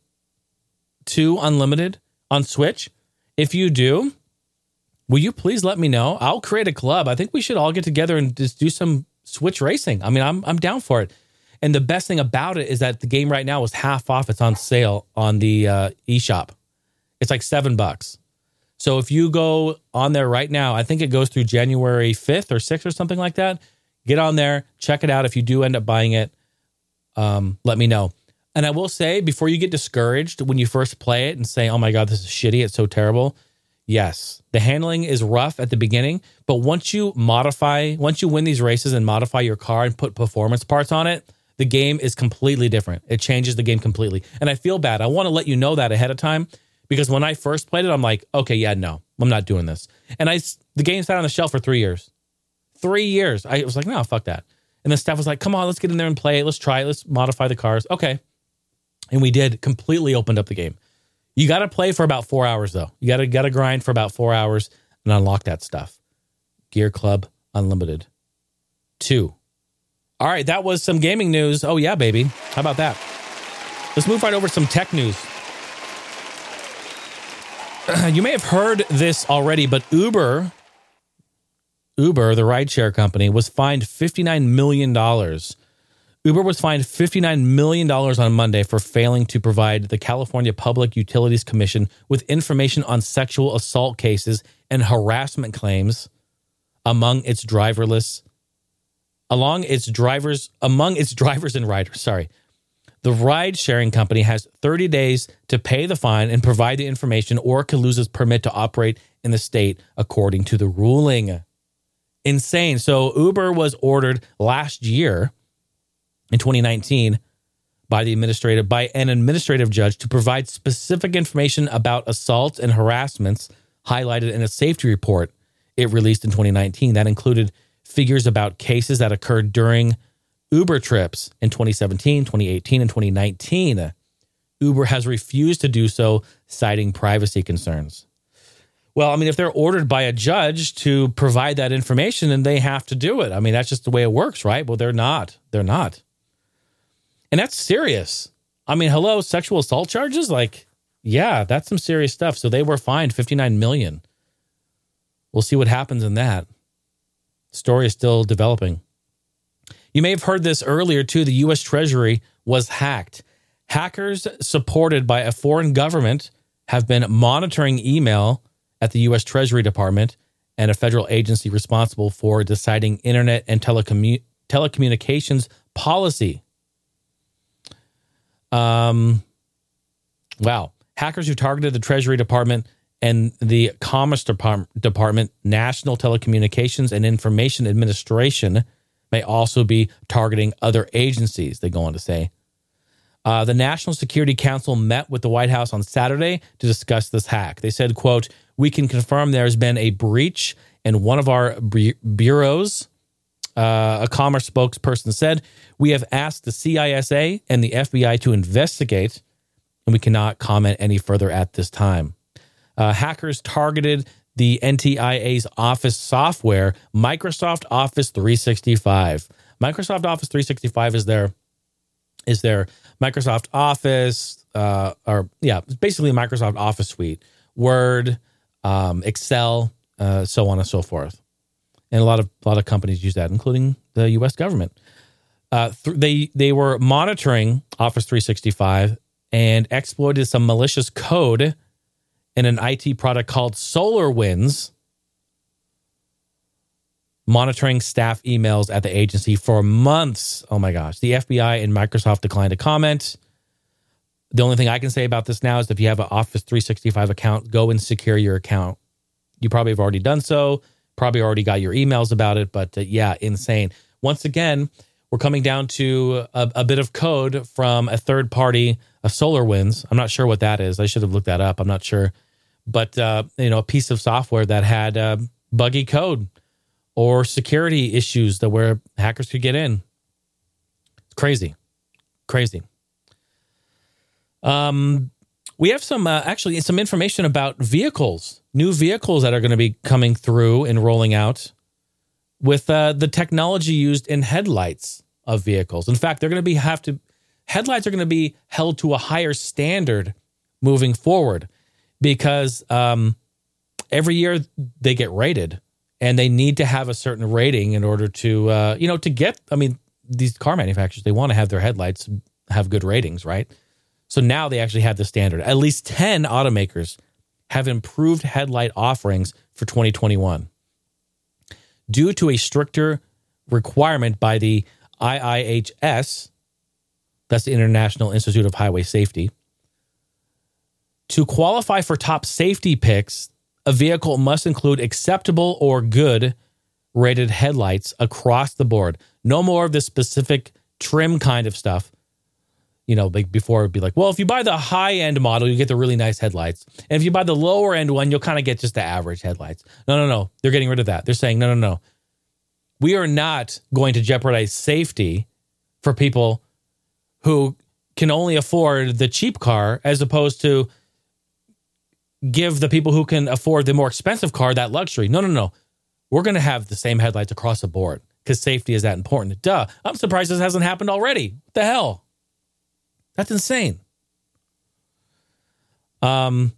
2 Unlimited on Switch? If you do, will you please let me know? I'll create a club. I think we should all get together and just do some Switch racing. I mean, I'm I'm down for it. And the best thing about it is that the game right now is half off. It's on sale on the uh, eShop. It's like seven bucks. So if you go on there right now, I think it goes through January 5th or 6th or something like that. Get on there, check it out. If you do end up buying it, um, let me know. And I will say, before you get discouraged when you first play it and say, oh my God, this is shitty, it's so terrible. Yes, the handling is rough at the beginning, but once you modify, once you win these races and modify your car and put performance parts on it, the game is completely different. It changes the game completely. And I feel bad. I want to let you know that ahead of time because when I first played it, I'm like, okay, yeah, no, I'm not doing this. And I, the game sat on the shelf for three years. Three years. I was like, no, fuck that. And the staff was like, come on, let's get in there and play. Let's try it. Let's modify the cars. Okay. And we did completely opened up the game. You got to play for about four hours though. You got to got to grind for about four hours and unlock that stuff. Gear Club Unlimited. Two. All right, that was some gaming news. Oh yeah, baby. How about that? Let's move right over to some tech news. You may have heard this already, but Uber, Uber, the rideshare company, was fined $59 million Uber was fined $59 million on Monday for failing to provide the California Public Utilities Commission with information on sexual assault cases and harassment claims among its driverless along its drivers among its drivers and riders sorry. The ride sharing company has 30 days to pay the fine and provide the information or could lose its permit to operate in the state according to the ruling. Insane. So uber was ordered last year in 2019 by the administrative by an administrative judge to provide specific information about assaults and harassments highlighted in a safety report it released in 2019 that included figures about cases that occurred during Uber trips in 2017, 2018 and 2019. Uber has refused to do so citing privacy concerns. Well, I mean, if they're ordered by a judge to provide that information, then they have to do it. I mean, that's just the way it works, right? Well, they're not. They're not. And that's serious. I mean, hello, sexual assault charges? Like, yeah, that's some serious stuff. So they were fined 59 million. We'll see what happens in that. Story is still developing. You may have heard this earlier too. The US Treasury was hacked. Hackers supported by a foreign government have been monitoring email at the US Treasury Department and a federal agency responsible for deciding internet and telecommu- telecommunications policy. Um, wow. Hackers who targeted the Treasury Department and the Commerce Department, National Telecommunications and Information Administration may also be targeting other agencies, they go on to say. Uh, the National Security Council met with the White House on Saturday to discuss this hack. They said, quote, we can confirm there's been a breach in one of our bureaus uh, a commerce spokesperson said, We have asked the CISA and the FBI to investigate, and we cannot comment any further at this time. Uh, hackers targeted the NTIA's office software, Microsoft Office 365. Microsoft Office 365 is their is their Microsoft Office, uh, or yeah, basically Microsoft Office suite, Word, um, Excel, uh, so on and so forth and a lot of a lot of companies use that, including the U.S. government. Uh, th- they they were monitoring Office 365 and exploited some malicious code in an IT product called SolarWinds, monitoring staff emails at the agency for months. Oh my gosh! The FBI and Microsoft declined to comment. The only thing I can say about this now is if you have an Office 365 account, go and secure your account. You probably have already done so probably already got your emails about it, but uh, yeah, insane. Once again, we're coming down to a, a, bit of code from a third party, a SolarWinds. I'm not sure what that is. I should have looked that up. I'm not sure, but uh, you know, a piece of software that had uh, buggy code or security issues that where hackers could get in. It's crazy, crazy. Um, we have some uh, actually some information about vehicles new vehicles that are going to be coming through and rolling out with uh, the technology used in headlights of vehicles. In fact, they're going to be have to headlights are going to be held to a higher standard moving forward because um, every year they get rated and they need to have a certain rating in order to uh, you know to get. I mean, these car manufacturers they want to have their headlights have good ratings, right? So now they actually have the standard. At least ten automakers have improved headlight offerings for 2021. Due to a stricter requirement by the IIHS, that's the International Institute of Highway Safety, to qualify for top safety picks, a vehicle must include acceptable or good rated headlights across the board. No more of the specific trim kind of stuff. You know, like before it'd be like, well, if you buy the high end model, you get the really nice headlights. And if you buy the lower end one, you'll kind of get just the average headlights. No, no, no. They're getting rid of that. They're saying, no, no, no. We are not going to jeopardize safety for people who can only afford the cheap car as opposed to give the people who can afford the more expensive car that luxury. No, no, no. We're going to have the same headlights across the board because safety is that important. Duh. I'm surprised this hasn't happened already. What the hell? That's insane. Um,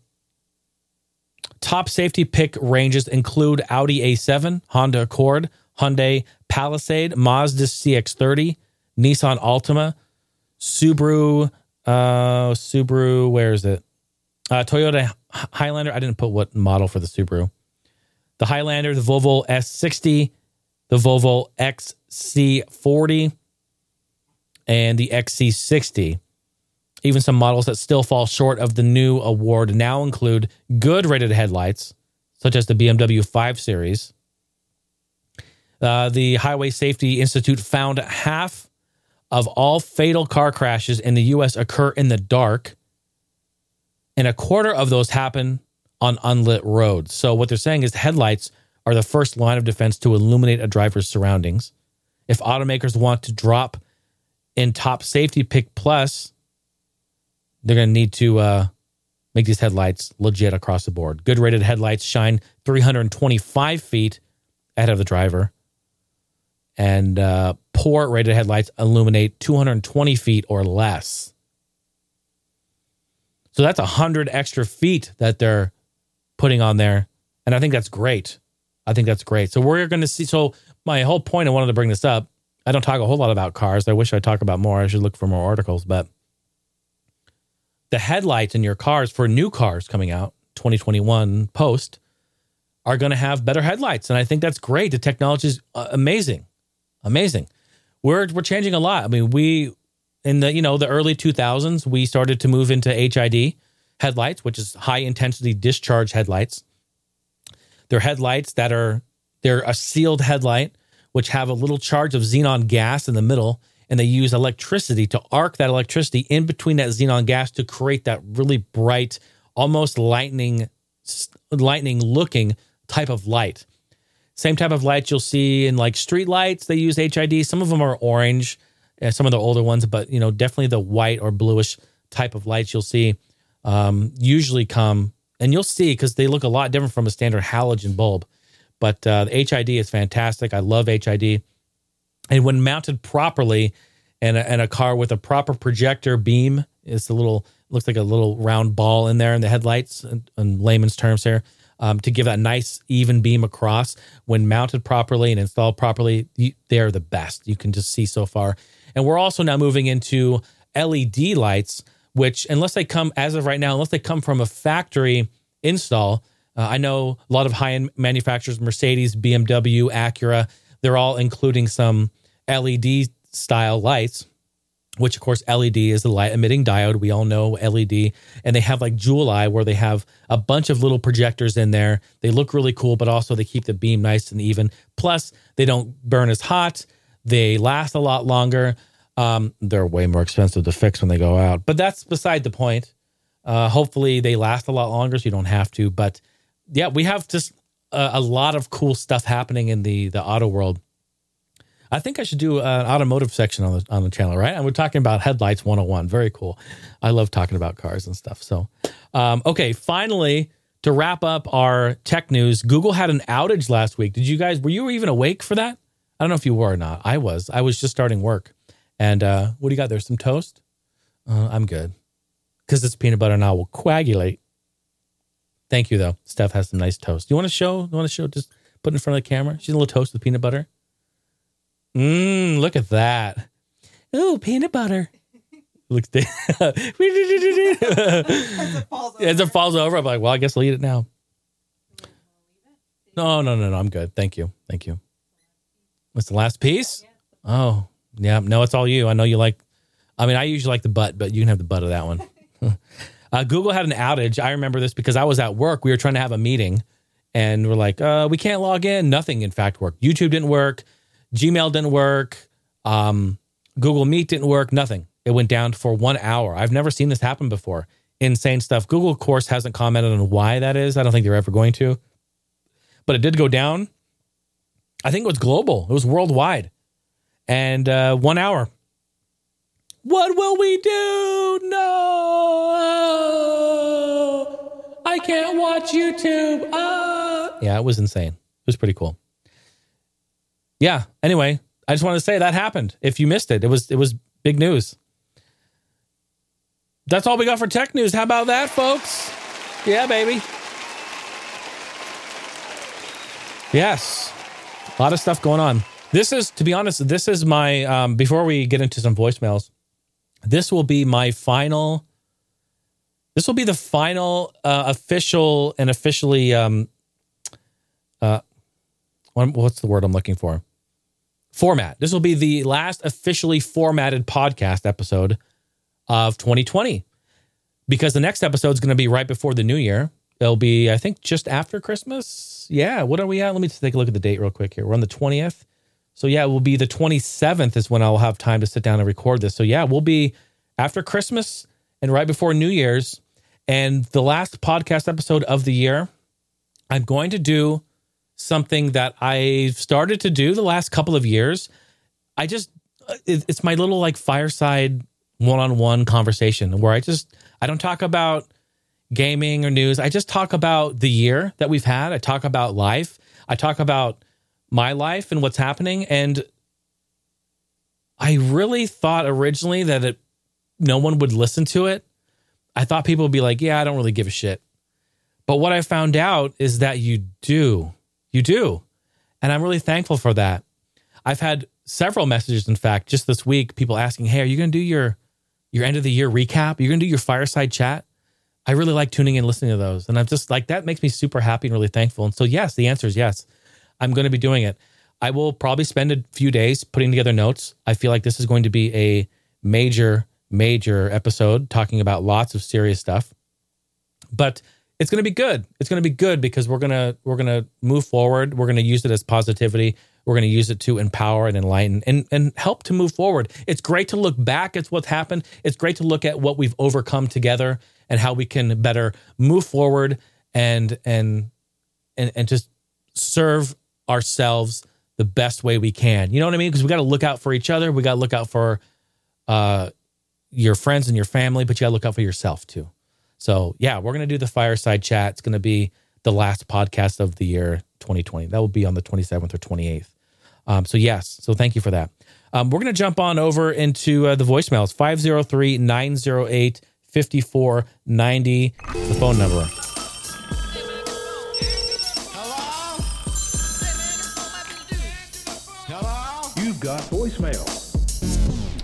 top safety pick ranges include Audi A7, Honda Accord, Hyundai Palisade, Mazda CX30, Nissan Altima, Subaru, uh, Subaru, where is it? Uh, Toyota Highlander. I didn't put what model for the Subaru. The Highlander, the Volvo S60, the Volvo XC40, and the XC60. Even some models that still fall short of the new award now include good rated headlights, such as the BMW 5 Series. Uh, the Highway Safety Institute found half of all fatal car crashes in the U.S. occur in the dark, and a quarter of those happen on unlit roads. So, what they're saying is headlights are the first line of defense to illuminate a driver's surroundings. If automakers want to drop in top safety pick plus, they're going to need to uh, make these headlights legit across the board. Good rated headlights shine 325 feet ahead of the driver, and uh, poor rated headlights illuminate 220 feet or less. So that's 100 extra feet that they're putting on there. And I think that's great. I think that's great. So we're going to see. So my whole point, I wanted to bring this up. I don't talk a whole lot about cars. I wish I talk about more. I should look for more articles, but the headlights in your cars for new cars coming out 2021 post are going to have better headlights. And i think that's great. The technology is uh, amazing. Amazing. We're we're changing a lot. I mean we in the you know the early 2000s we started to move into HID headlights which is high intensity discharge headlights. They're headlights that are they're a sealed headlight which have a little charge of xenon gas in the middle and they use electricity to arc that electricity in between that xenon gas to create that really bright, almost lightning, lightning looking type of light. Same type of lights you'll see in like street lights. They use HID. Some of them are orange, uh, some of the older ones, but you know definitely the white or bluish type of lights you'll see um, usually come, and you'll see because they look a lot different from a standard halogen bulb. But uh, the HID is fantastic. I love HID. And when mounted properly, and a, and a car with a proper projector beam, it's a little looks like a little round ball in there in the headlights, in, layman's terms here, um, to give that nice even beam across. When mounted properly and installed properly, they are the best. You can just see so far. And we're also now moving into LED lights, which unless they come as of right now, unless they come from a factory install, uh, I know a lot of high end manufacturers, Mercedes, BMW, Acura, they're all including some LED style lights, which of course LED is the light emitting diode. We all know LED, and they have like Jewel Eye where they have a bunch of little projectors in there. They look really cool, but also they keep the beam nice and even. Plus, they don't burn as hot. They last a lot longer. Um, they're way more expensive to fix when they go out, but that's beside the point. Uh, hopefully, they last a lot longer, so you don't have to. But yeah, we have just a, a lot of cool stuff happening in the the auto world I think I should do an automotive section on the on the channel, right? And we're talking about headlights 101. Very cool. I love talking about cars and stuff. So, um, okay, finally to wrap up our tech news, Google had an outage last week. Did you guys were you even awake for that? I don't know if you were or not. I was. I was just starting work. And uh, what do you got there? Some toast? Uh, I'm good because it's peanut butter now will coagulate. Thank you though. Steph has some nice toast. You want to show? You want to show? Just put in front of the camera. She's a little toast with peanut butter. Mmm, look at that. Ooh, peanut butter. Looks as, it falls as it falls over, I'm like, well, I guess I'll eat it now. No, no, no, no. I'm good. Thank you. Thank you. What's the last piece? Oh, yeah. No, it's all you. I know you like. I mean, I usually like the butt, but you can have the butt of that one. uh, Google had an outage. I remember this because I was at work. We were trying to have a meeting, and we're like, uh, we can't log in. Nothing, in fact, worked. YouTube didn't work. Gmail didn't work. Um, Google Meet didn't work, nothing. It went down for one hour. I've never seen this happen before. Insane stuff. Google, of course, hasn't commented on why that is. I don't think they're ever going to. But it did go down. I think it was global, it was worldwide. And uh, one hour. What will we do? No. I can't watch YouTube. Ah. Yeah, it was insane. It was pretty cool. Yeah. Anyway, I just wanted to say that happened. If you missed it, it was it was big news. That's all we got for tech news. How about that, folks? Yeah, baby. Yes. A lot of stuff going on. This is, to be honest, this is my, um, before we get into some voicemails, this will be my final, this will be the final uh, official and officially, um, uh, what's the word I'm looking for? Format. This will be the last officially formatted podcast episode of 2020 because the next episode is going to be right before the new year. It'll be, I think, just after Christmas. Yeah. What are we at? Let me just take a look at the date real quick here. We're on the 20th. So, yeah, it will be the 27th is when I'll have time to sit down and record this. So, yeah, we'll be after Christmas and right before New Year's. And the last podcast episode of the year, I'm going to do something that I've started to do the last couple of years. I just, uh, it's my little like fireside one on one conversation where I just, I don't talk about gaming or news. I just talk about the year that we've had. I talk about life. I talk about my life and what's happening. And I really thought originally that it, no one would listen to it. I thought people would be like, yeah, I don't really give a shit. But what I found out is that you do. You do. And I'm really thankful for that. I've had several messages, in fact, just this week, people asking, Hey, are you going to do your, your end of the year recap? You're you going to do your fireside chat? I really like tuning in, listening to those. And I'm just like, that makes me super happy and really thankful. And so, yes, the answer is yes. I'm going to be doing it. I will probably spend a few days putting together notes. I feel like this is going to be a major, major episode talking about lots of serious stuff. But it's going to be good. It's going to be good because we're going to we're going to move forward. We're going to use it as positivity. We're going to use it to empower and enlighten and and help to move forward. It's great to look back at what's happened. It's great to look at what we've overcome together and how we can better move forward and and and and just serve ourselves the best way we can. You know what I mean? Because we got to look out for each other. We got to look out for uh, your friends and your family, but you got to look out for yourself too. So, yeah, we're going to do the fireside chat. It's going to be the last podcast of the year 2020. That will be on the 27th or 28th. Um, so, yes. So, thank you for that. Um, we're going to jump on over into uh, the voicemails 503 908 5490, the phone number. Got voicemail.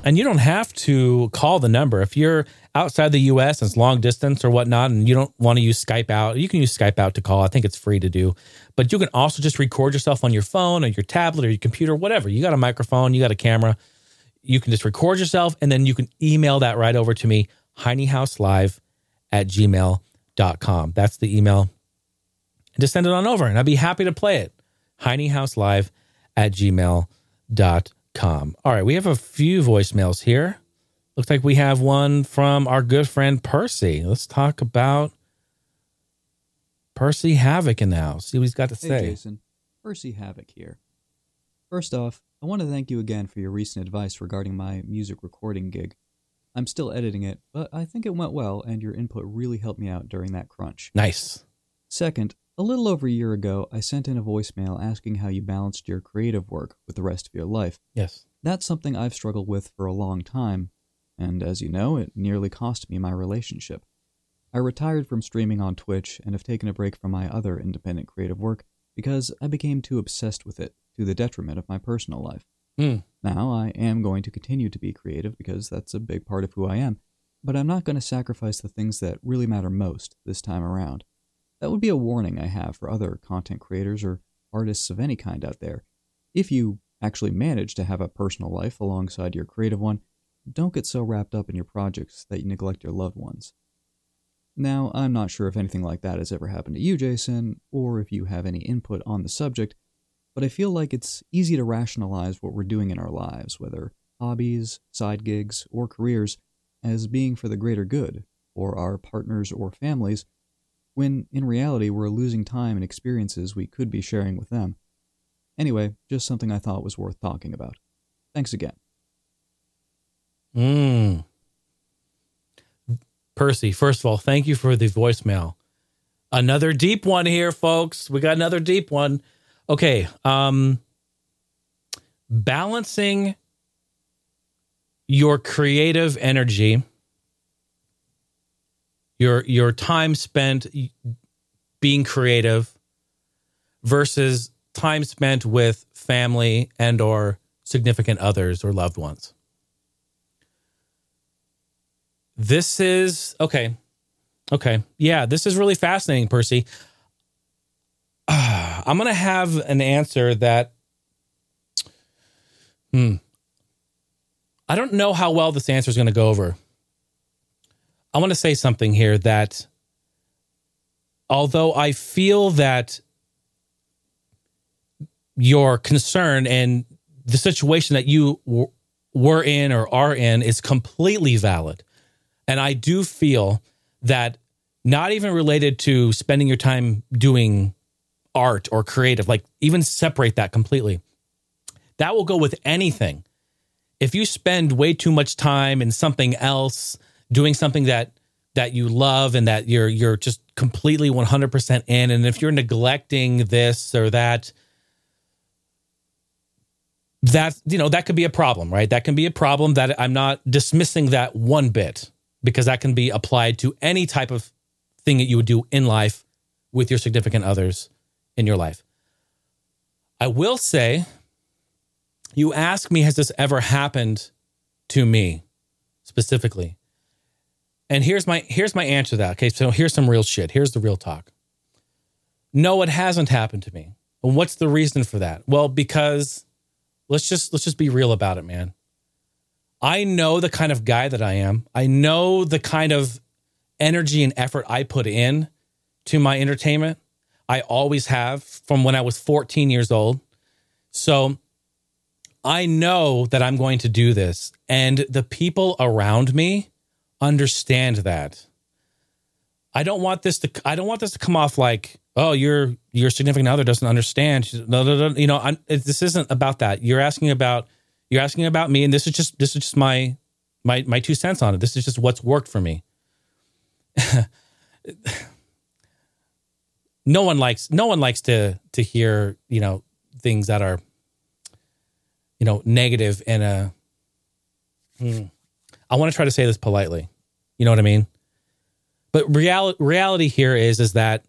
And you don't have to call the number. If you're outside the US and it's long distance or whatnot, and you don't want to use Skype out, you can use Skype out to call. I think it's free to do. But you can also just record yourself on your phone or your tablet or your computer, whatever. You got a microphone, you got a camera. You can just record yourself and then you can email that right over to me, heinehouselive at gmail.com. That's the email. And just send it on over and I'd be happy to play it. heinehouselive at gmail.com. All right, we have a few voicemails here. Looks like we have one from our good friend Percy. Let's talk about Percy Havoc in the house. See what he's got to Hey, say. Jason. Percy Havoc here. First off, I want to thank you again for your recent advice regarding my music recording gig. I'm still editing it, but I think it went well, and your input really helped me out during that crunch. Nice. Second, a little over a year ago, I sent in a voicemail asking how you balanced your creative work with the rest of your life. Yes. That's something I've struggled with for a long time, and as you know, it nearly cost me my relationship. I retired from streaming on Twitch and have taken a break from my other independent creative work because I became too obsessed with it to the detriment of my personal life. Hmm. Now, I am going to continue to be creative because that's a big part of who I am, but I'm not going to sacrifice the things that really matter most this time around. That would be a warning I have for other content creators or artists of any kind out there. If you actually manage to have a personal life alongside your creative one, don't get so wrapped up in your projects that you neglect your loved ones. Now, I'm not sure if anything like that has ever happened to you, Jason, or if you have any input on the subject, but I feel like it's easy to rationalize what we're doing in our lives, whether hobbies, side gigs, or careers as being for the greater good, or our partners or families, when in reality we're losing time and experiences we could be sharing with them. Anyway, just something I thought was worth talking about. Thanks again. Mm. Percy, first of all, thank you for the voicemail. Another deep one here, folks. We got another deep one. Okay. Um balancing your creative energy, your your time spent being creative versus time spent with family and or significant others or loved ones. This is okay. Okay. Yeah, this is really fascinating, Percy. Uh, I'm to have an answer that hmm, I don't know how well this answer is to go over. I want to say something here that although I feel that your concern and the situation that you w- were in or are in is completely valid. And I do feel that not even related to spending your time doing art or creative, like even separate that completely. That will go with anything. If you spend way too much time in something else, doing something that that you love and that you're you're just completely 100% in and if you're neglecting this or that that you know that could be a problem, right? That can be a problem that I'm not dismissing that one bit because that can be applied to any type of thing that you would do in life with your significant others in your life. I will say, you ask me, has this ever happened to me specifically? And here's my here's my answer to that. Okay, so here's some real shit. Here's the real talk. No, it hasn't happened to me. And what's the reason for that? Well, because let's just let's just be real about it, man. I know the kind of guy that I am. I know the kind of energy and effort I put in to my entertainment. I always have from when I was 14 years old. So I know that I'm going to do this and the people around me understand that. I don't want this to I don't want this to come off like, "Oh, your your significant other doesn't understand." No, no, no, you know, I'm, this isn't about that. You're asking about you're asking about me and this is just this is just my my my two cents on it. This is just what's worked for me. no one likes no one likes to to hear, you know, things that are you know, negative in a hmm, I want to try to say this politely. You know what I mean? But reality reality here is is that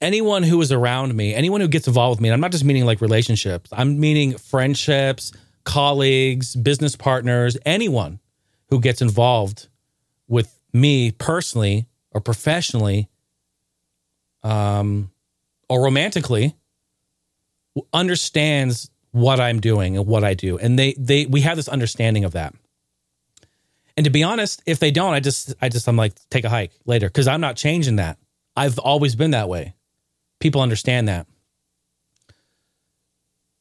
anyone who is around me, anyone who gets involved with me, and I'm not just meaning like relationships, I'm meaning friendships, colleagues, business partners, anyone who gets involved with me personally or professionally um, or romantically understands what I'm doing and what I do. And they they we have this understanding of that. And to be honest, if they don't, I just I just I'm like take a hike later cuz I'm not changing that. I've always been that way. People understand that.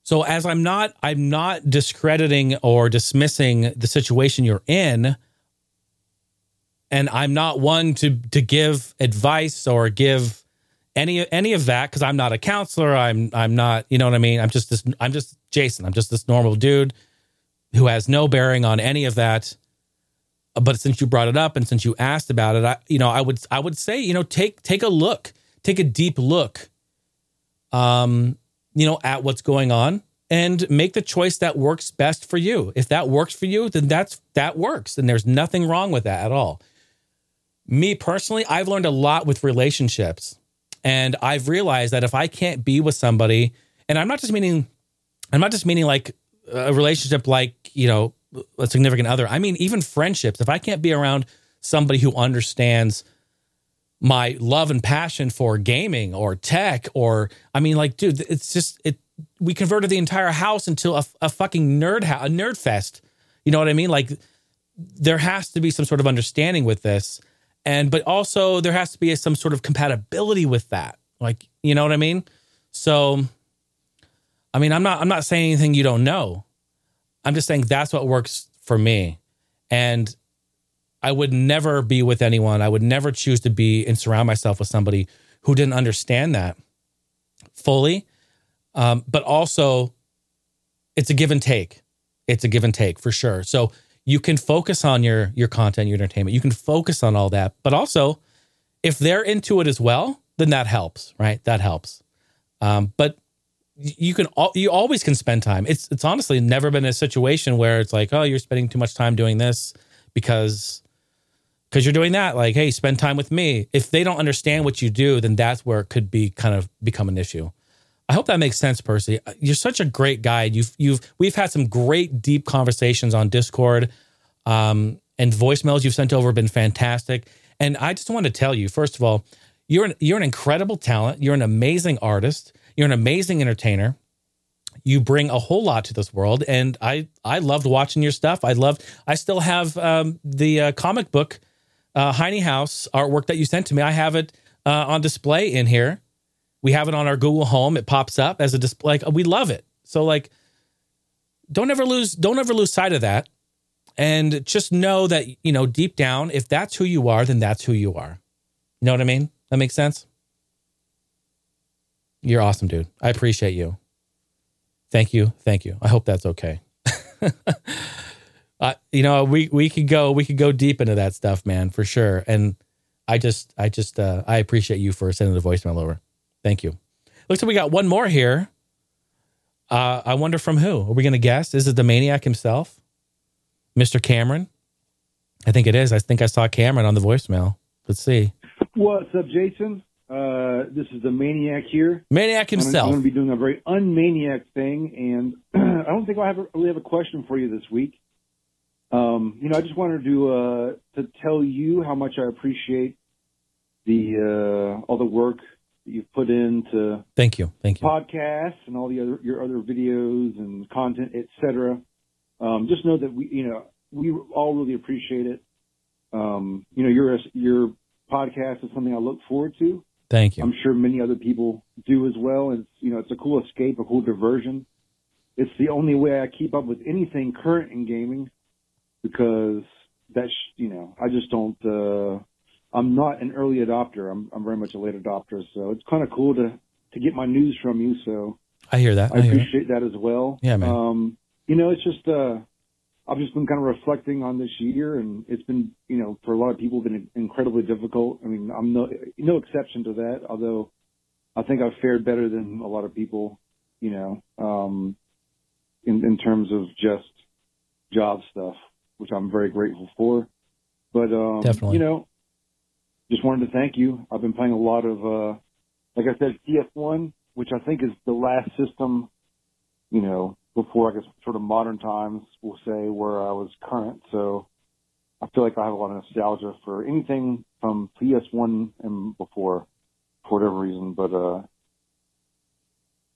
So as I'm not I'm not discrediting or dismissing the situation you're in and I'm not one to to give advice or give any any of that because I'm not a counselor. I'm I'm not you know what I mean. I'm just this. I'm just Jason. I'm just this normal dude who has no bearing on any of that. But since you brought it up and since you asked about it, I you know I would I would say you know take take a look, take a deep look, um you know at what's going on and make the choice that works best for you. If that works for you, then that's that works, and there's nothing wrong with that at all. Me personally, I've learned a lot with relationships and I've realized that if I can't be with somebody, and I'm not just meaning, I'm not just meaning like a relationship like, you know, a significant other. I mean, even friendships. If I can't be around somebody who understands my love and passion for gaming or tech, or I mean, like, dude, it's just, it, we converted the entire house into a, a fucking nerd house, a nerd fest. You know what I mean? Like, there has to be some sort of understanding with this and but also there has to be some sort of compatibility with that like you know what i mean so i mean i'm not i'm not saying anything you don't know I'm just saying that's what works for me. And I would never be with anyone. I would never choose to be and surround myself with somebody who didn't understand that fully. Um, but also, it's a give and take. It's a give and take for sure. So you can focus on your your content, your entertainment. You can focus on all that, but also, if they're into it as well, then that helps, right? That helps. Um, but you can you always can spend time. It's it's honestly never been a situation where it's like, oh, you're spending too much time doing this because because you're doing that. Like, hey, spend time with me. If they don't understand what you do, then that's where it could be kind of become an issue. I hope that makes sense, Percy. You're such a great guy. You've you've we've had some great deep conversations on Discord, um, and voicemails you've sent over have been fantastic. And I just want to tell you, first of all, you're an, you're an incredible talent. You're an amazing artist. You're an amazing entertainer. You bring a whole lot to this world, and I I loved watching your stuff. I loved. I still have um, the uh, comic book uh, Heine House artwork that you sent to me. I have it uh, on display in here. We have it on our Google Home. It pops up as a display. Like, we love it. So like, don't ever lose don't ever lose sight of that, and just know that you know deep down, if that's who you are, then that's who you are. You know what I mean? That makes sense. You're awesome, dude. I appreciate you. Thank you. Thank you. I hope that's okay. uh, you know, we we could go we could go deep into that stuff, man, for sure. And I just I just uh, I appreciate you for sending the voicemail over. Thank you. Looks like we got one more here. Uh, I wonder from who? Are we going to guess? Is it the maniac himself, Mr. Cameron? I think it is. I think I saw Cameron on the voicemail. Let's see. What's up, Jason? Uh, this is the maniac here. Maniac himself. I'm going to be doing a very unmaniac thing, and I don't think I have a, really have a question for you this week. Um, you know, I just wanted to uh, to tell you how much I appreciate the uh, all the work you've put into thank you, thank you podcasts and all the other your other videos and content, etc. Um, just know that we, you know, we all really appreciate it. Um, you know, your your podcast is something I look forward to. Thank you. I'm sure many other people do as well. And you know, it's a cool escape, a cool diversion. It's the only way I keep up with anything current in gaming because that's you know, I just don't. uh I'm not an early adopter. I'm I'm very much a late adopter, so it's kind of cool to to get my news from you. So I hear that. I, I appreciate that. that as well. Yeah, man. Um, you know, it's just uh, I've just been kind of reflecting on this year, and it's been you know for a lot of people been incredibly difficult. I mean, I'm no no exception to that. Although I think I've fared better than a lot of people. You know, um, in in terms of just job stuff, which I'm very grateful for. But um, Definitely. you know, just wanted to thank you. I've been playing a lot of, uh, like I said, PS1, which I think is the last system, you know, before I guess sort of modern times, we'll say, where I was current. So I feel like I have a lot of nostalgia for anything from PS1 and before, for whatever reason. But uh,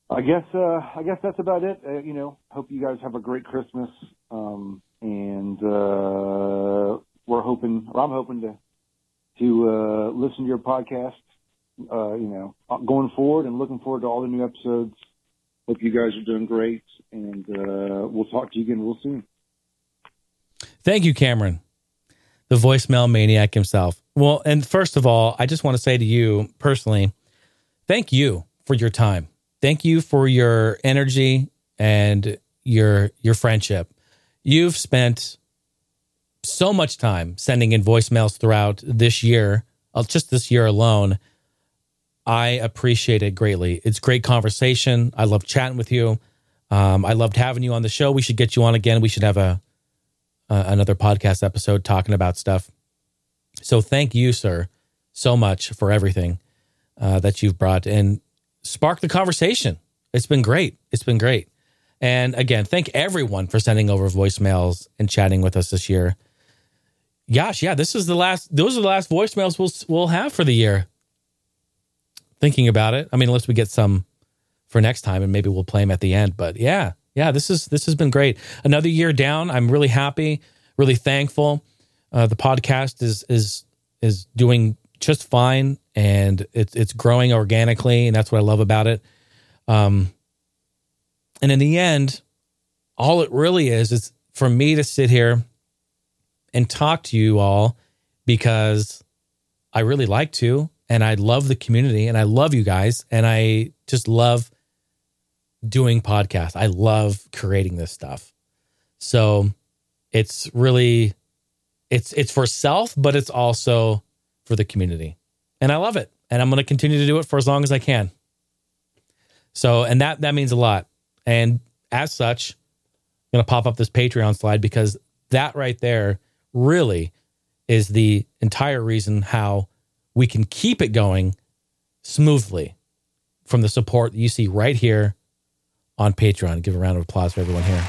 I guess uh, I guess that's about it. Uh, you know, hope you guys have a great Christmas, um, and uh, we're hoping, or I'm hoping to to uh, listen to your podcast. Uh, you know, going forward and looking forward to all the new episodes. Hope you guys are doing great, and uh, we'll talk to you again real soon. Thank you, Cameron, the voicemail maniac himself. Well, and first of all, I just want to say to you personally, thank you for your time. Thank you for your energy and your your friendship. You've spent so much time sending in voicemails throughout this year, uh, just this year alone. I appreciate it greatly. It's great conversation. I love chatting with you. Um, I loved having you on the show. We should get you on again. We should have a uh, another podcast episode talking about stuff. So thank you, sir, so much for everything uh, that you've brought and sparked the conversation. It's been great. It's been great. And again, thank everyone for sending over voicemails and chatting with us this year. Gosh, yeah, this is the last. Those are the last voicemails we'll we'll have for the year. Thinking about it, I mean, unless we get some for next time, and maybe we'll play them at the end. But yeah, yeah, this is this has been great. Another year down. I'm really happy, really thankful. Uh, the podcast is is is doing just fine, and it's it's growing organically, and that's what I love about it. Um, and in the end, all it really is is for me to sit here and talk to you all because I really like to and I love the community and I love you guys and I just love doing podcasts. I love creating this stuff. So it's really it's it's for self, but it's also for the community. And I love it. And I'm going to continue to do it for as long as I can. So, and that that means a lot. And as such, I'm going to pop up this Patreon slide because that right there really is the entire reason how we can keep it going smoothly from the support that you see right here on Patreon. Give a round of applause for everyone here.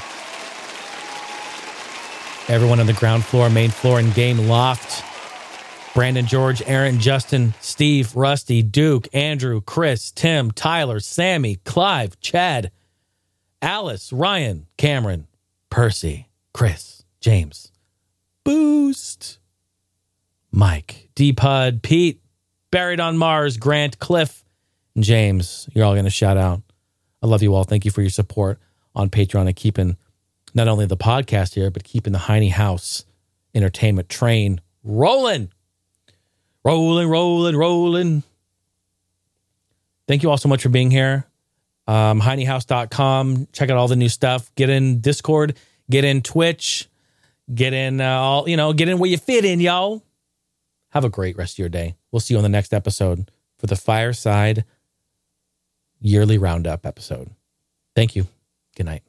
Everyone on the ground floor, main floor, and game loft. Brandon, George, Aaron, Justin, Steve, Rusty, Duke, Andrew, Chris, Tim, Tyler, Sammy, Clive, Chad, Alice, Ryan, Cameron, Percy, Chris, James, Boost, Mike, D Pud, Pete, Buried on Mars, Grant, Cliff, and James. You're all going to shout out. I love you all. Thank you for your support on Patreon and keeping not only the podcast here, but keeping the Heine House entertainment train rolling. Rolling, rolling, rolling. Thank you all so much for being here. Um, heinehouse.com. Check out all the new stuff. Get in Discord. Get in Twitch. Get in uh, all, you know, get in where you fit in, y'all. Have a great rest of your day. We'll see you on the next episode for the Fireside Yearly Roundup episode. Thank you. Good night.